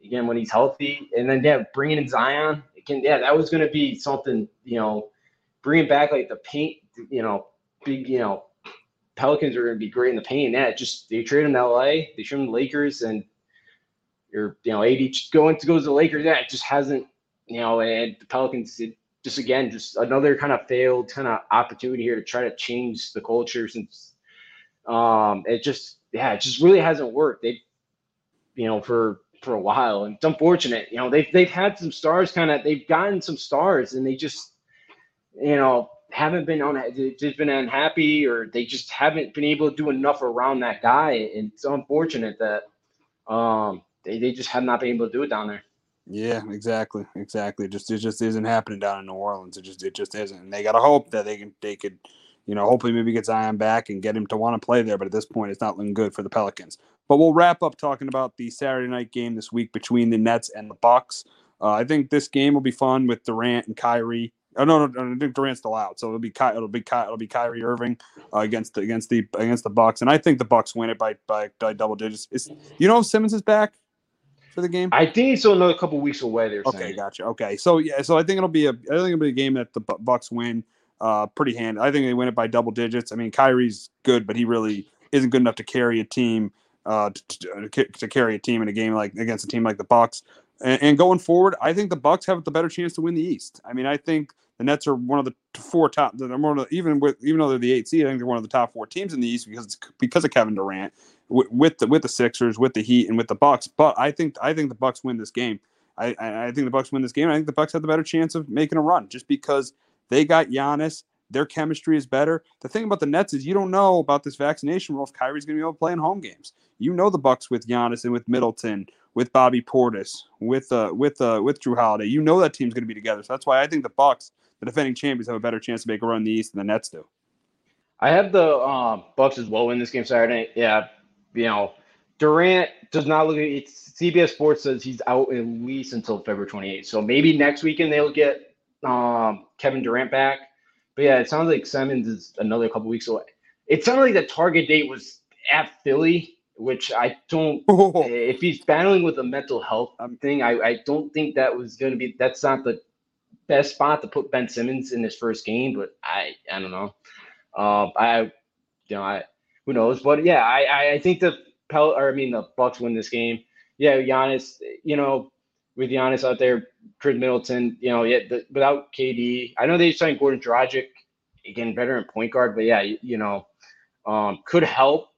F: Again, when he's healthy, and then yeah, bringing in Zion again, yeah, that was going to be something. You know, bringing back like the paint. You know, big. You know, Pelicans are going to be great in the paint. Yeah, just they trade him to LA, they trade him Lakers, and you're you know AD going to go to the Lakers. Yeah, it just hasn't. You know, and the Pelicans. Just again, just another kind of failed kind of opportunity here to try to change the culture since um it just yeah, it just really hasn't worked. They you know, for for a while. And it's unfortunate. You know, they've they've had some stars kind of they've gotten some stars and they just you know haven't been on just been unhappy or they just haven't been able to do enough around that guy. And it's unfortunate that um they, they just have not been able to do it down there.
D: Yeah, exactly, exactly. It just it just isn't happening down in New Orleans. It just it just isn't. And they got to hope that they can they could, you know, hopefully maybe get Zion back and get him to want to play there. But at this point, it's not looking good for the Pelicans. But we'll wrap up talking about the Saturday night game this week between the Nets and the Bucks. Uh, I think this game will be fun with Durant and Kyrie. Oh no, no, no I think Durant's still out, so it'll be Ky- it'll be Ky- it'll be Kyrie Irving uh, against the against the against the Bucks, and I think the Bucks win it by by, by double digits. Is you know if Simmons is back? For the game?
F: I think it's still another couple weeks away. There.
D: Okay, saying. gotcha. Okay, so yeah, so I think it'll be a I think it'll be a game that the Bucks win. Uh, pretty hand. I think they win it by double digits. I mean, Kyrie's good, but he really isn't good enough to carry a team. Uh, to, to, to carry a team in a game like against a team like the Bucks. And, and going forward, I think the Bucks have the better chance to win the East. I mean, I think the Nets are one of the four top. They're one of the, even with even though they're the eight seed, I think they're one of the top four teams in the East because because of Kevin Durant with the with the Sixers, with the Heat, and with the Bucks. But I think I think the Bucks win this game. I, I think the Bucks win this game. I think the Bucks have the better chance of making a run just because they got Giannis. Their chemistry is better. The thing about the Nets is you don't know about this vaccination rule if Kyrie's going to be able to play in home games. You know the Bucks with Giannis and with Middleton, with Bobby Portis, with uh, with uh, with Jrue Holiday. You know that team's going to be together. So that's why I think the Bucks, the defending champions, have a better chance to make a run in the East than the Nets do.
F: I have the um, Bucks as well in this game Saturday. Yeah, you know, Durant does not look. It's CBS Sports says he's out at least until February 28th. So maybe next weekend they'll get um, Kevin Durant back. But yeah, it sounds like Simmons is another couple weeks away. It sounded like the target date was at Philly, which I don't. if he's battling with a mental health thing, I, I don't think that was going to be. That's not the best spot to put Ben Simmons in his first game. But I I don't know. Um, I you know I who knows? But yeah, I I think the Pel or I mean the Bucks win this game. Yeah, Giannis, you know, with Giannis out there, Khris Middleton, you know, yeah, the, without KD, I know they signed Gordon Dragic, again, veteran point guard, but yeah, you, you know, um, could help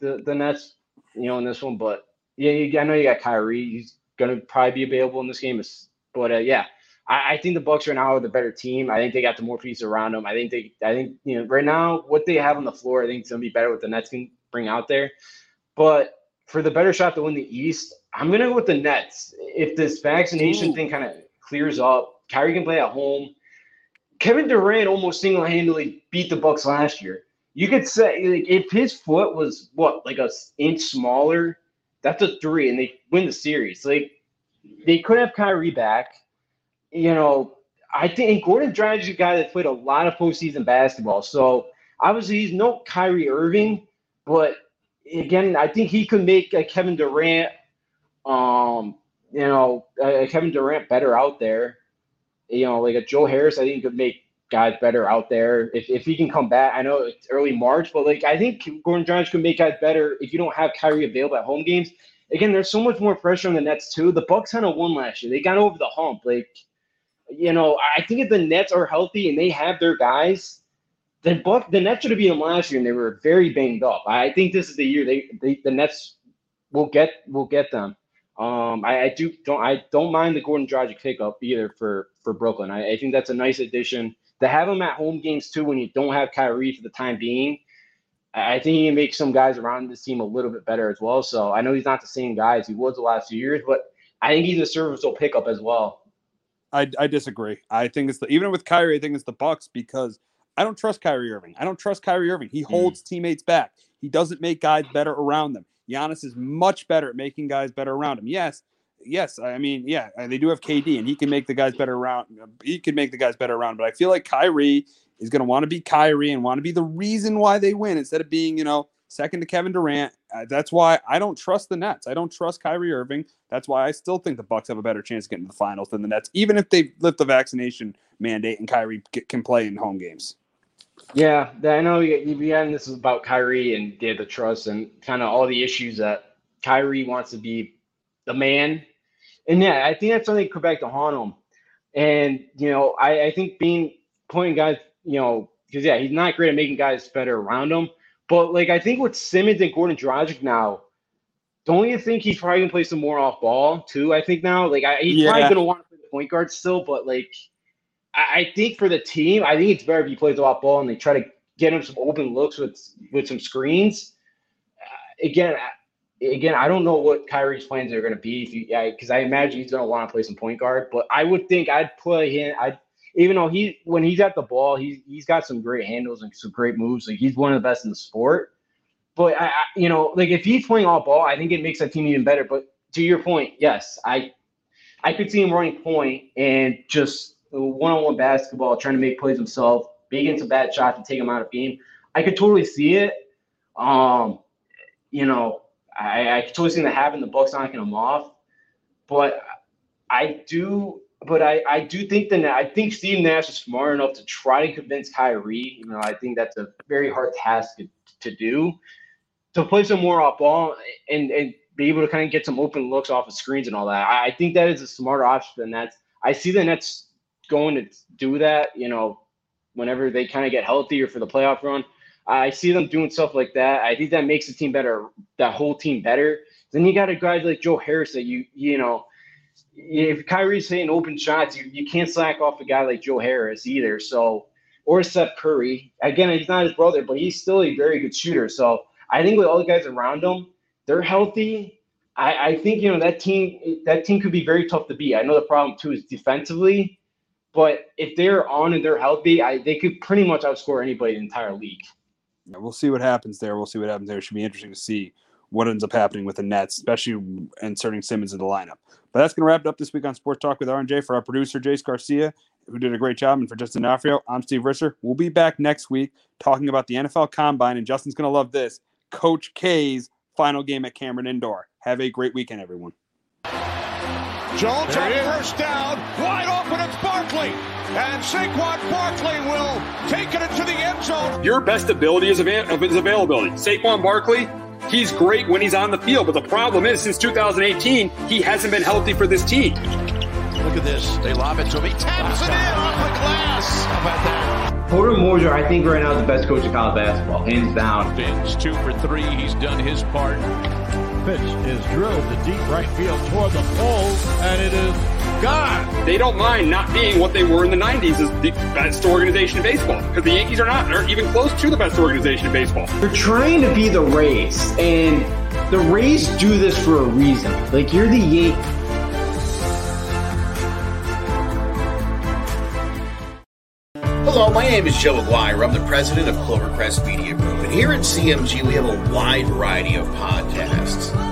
F: the the Nets, you know, in this one. But yeah, you, I know you got Kyrie, he's gonna probably be available in this game. But uh, yeah, I, I, think the Bucks right now are the better team. I think they got the more pieces around them. I think they, I think you know, right now what they have on the floor, I think it's gonna be better what the Nets can bring out there. But for the better shot to win the East, I'm gonna go with the Nets. If this vaccination Ooh. thing kind of clears up, Kyrie can play at home. Kevin Durant almost single-handedly beat the Bucks last year. You could say like, if his foot was what like a inch smaller, That's a three, and they win the series. Like they could have Kyrie back. You know, I think Gordon Dragic is a guy that played a lot of postseason basketball. So obviously he's no Kyrie Irving, but again, I think he could make a Kevin Durant, um, you know, a Kevin Durant better out there. You know, like a Joe Harris, I think could make guys better out there if, if he can come back. I know it's early March, but like I think Gordon Dragic could make guys better if you don't have Kyrie available at home games. Again, there's so much more pressure on the Nets too. The Bucks kind of won last year. They got over the hump. Like, you know, I think if the Nets are healthy and they have their guys, then Buck the Nets should have beaten them last year and they were very banged up. I think this is the year they, they the Nets will get will get them. Um, I, I, do don't I don't mind the Gordon Dragic pickup either for for Brooklyn. I, I think that's a nice addition to have him at home games too when you don't have Kyrie for the time being. I think he can make some guys around this team a little bit better as well. So I know he's not the same guy as he was the last few years, but I think he's a serviceable pickup as well.
D: I, I disagree. I think it's the even with Kyrie, I think it's the Bucks because I don't trust Kyrie Irving. I don't trust Kyrie Irving. He holds mm. teammates back. He doesn't make guys better around them. Giannis is much better at making guys better around him. Yes, yes. I mean, yeah, they do have KD, and he can make the guys better around. He can make the guys better around. But I feel like Kyrie is going to want to be Kyrie and want to be the reason why they win instead of being, you know, second to Kevin Durant. Uh, that's why I don't trust the Nets. I don't trust Kyrie Irving. That's why I still think the Bucks have a better chance of getting to the finals than the Nets, even if they lift the vaccination mandate and Kyrie can play in home games.
F: Yeah, I know. Again, this is about Kyrie and yeah, the trust and kind of all the issues that Kyrie wants to be the man. And yeah, I think that's something that back to haunt him. And you know, I, I think being pointing guys you know, because yeah, he's not great at making guys better around him. But like I think with Simmons and Gordon Dragic now, don't you think he's probably gonna play some more off ball too? I think now, like I, he's yeah. probably gonna want to play the point guard still, but like I, I think for the team, I think it's better if he plays off ball and they try to get him some open looks with with some screens. Uh, again, again, I don't know what Kyrie's plans are going to be if you, because I imagine he's going to want to play some point guard. But I would think I'd play him, I'd even though he when he's at the ball, he's he's got some great handles and some great moves. Like he's one of the best in the sport. But I, I you know, like if he's playing all ball, I think it makes that team even better. But to your point, yes, I I could see him running point and just one-on-one basketball, trying to make plays himself, making some bad shots and take him out of game. I could totally see it. Um, you know, I, I could totally see that happen. The Bucks knocking him off, but I do but I, I do think that I think Steve Nash is smart enough to try to convince Kyrie. You know, I think that's a very hard task to, do to play some more off ball and and be able to kind of get some open looks off of screens and all that. I, I think that is a smarter option than that. I see the Nets going to do that. You know, whenever they kind of get healthy or for the playoff run, I see them doing stuff like that. I think that makes the team better, that whole team better. Then you got a guy like Joe Harris that you you know if Kyrie's hitting open shots, you, you can't slack off a guy like Joe Harris either. So, or Seth Curry. Again, he's not his brother, but he's still a very good shooter. So I think with all the guys around him, they're healthy. I, I think you know that team that team could be very tough to beat. I know the problem too is defensively, but if they're on and they're healthy, I they could pretty much outscore anybody in the entire league.
D: Yeah, we'll see what happens there. We'll see what happens there. It should be interesting to see what ends up happening with the Nets, especially inserting Simmons in the lineup. But that's going to wrap it up this week on Sports Talk with RJ. For our producer, Jace Garcia, who did a great job, and for Justin D'Onofrio, I'm Steve Risser. We'll be back next week talking about the NFL Combine, and Justin's going to love this Coach K's final game at Cameron Indoor. Have a great weekend, everyone.
H: Jones on first down, wide open, it's Barkley. And Saquon Barkley will take it into the end zone.
J: Your best ability is, av- is availability. Saquon Barkley He's great when he's on the field, but the problem is since 2018, he hasn't been healthy for this team.
E: Look at this. They lob it to him. He taps it in off the glass. How about that?
K: Porter Moser, I think right now is the best coach of college basketball, hands down.
E: Vince, two for three. He's done his part.
C: Pitch is drilled to deep right field toward the pole, and it is gone.
J: They don't mind not being what they were in the 90s as the best organization in baseball because the Yankees are not. They're even close to the best organization in baseball.
K: They're trying to be the Rays, and the Rays do this for a reason. Like, you're the Yankees.
L: Hello, my name is Joe Aguirre. I'm the president of Clovercrest Media Group. And here at CMG, we have a wide variety of podcasts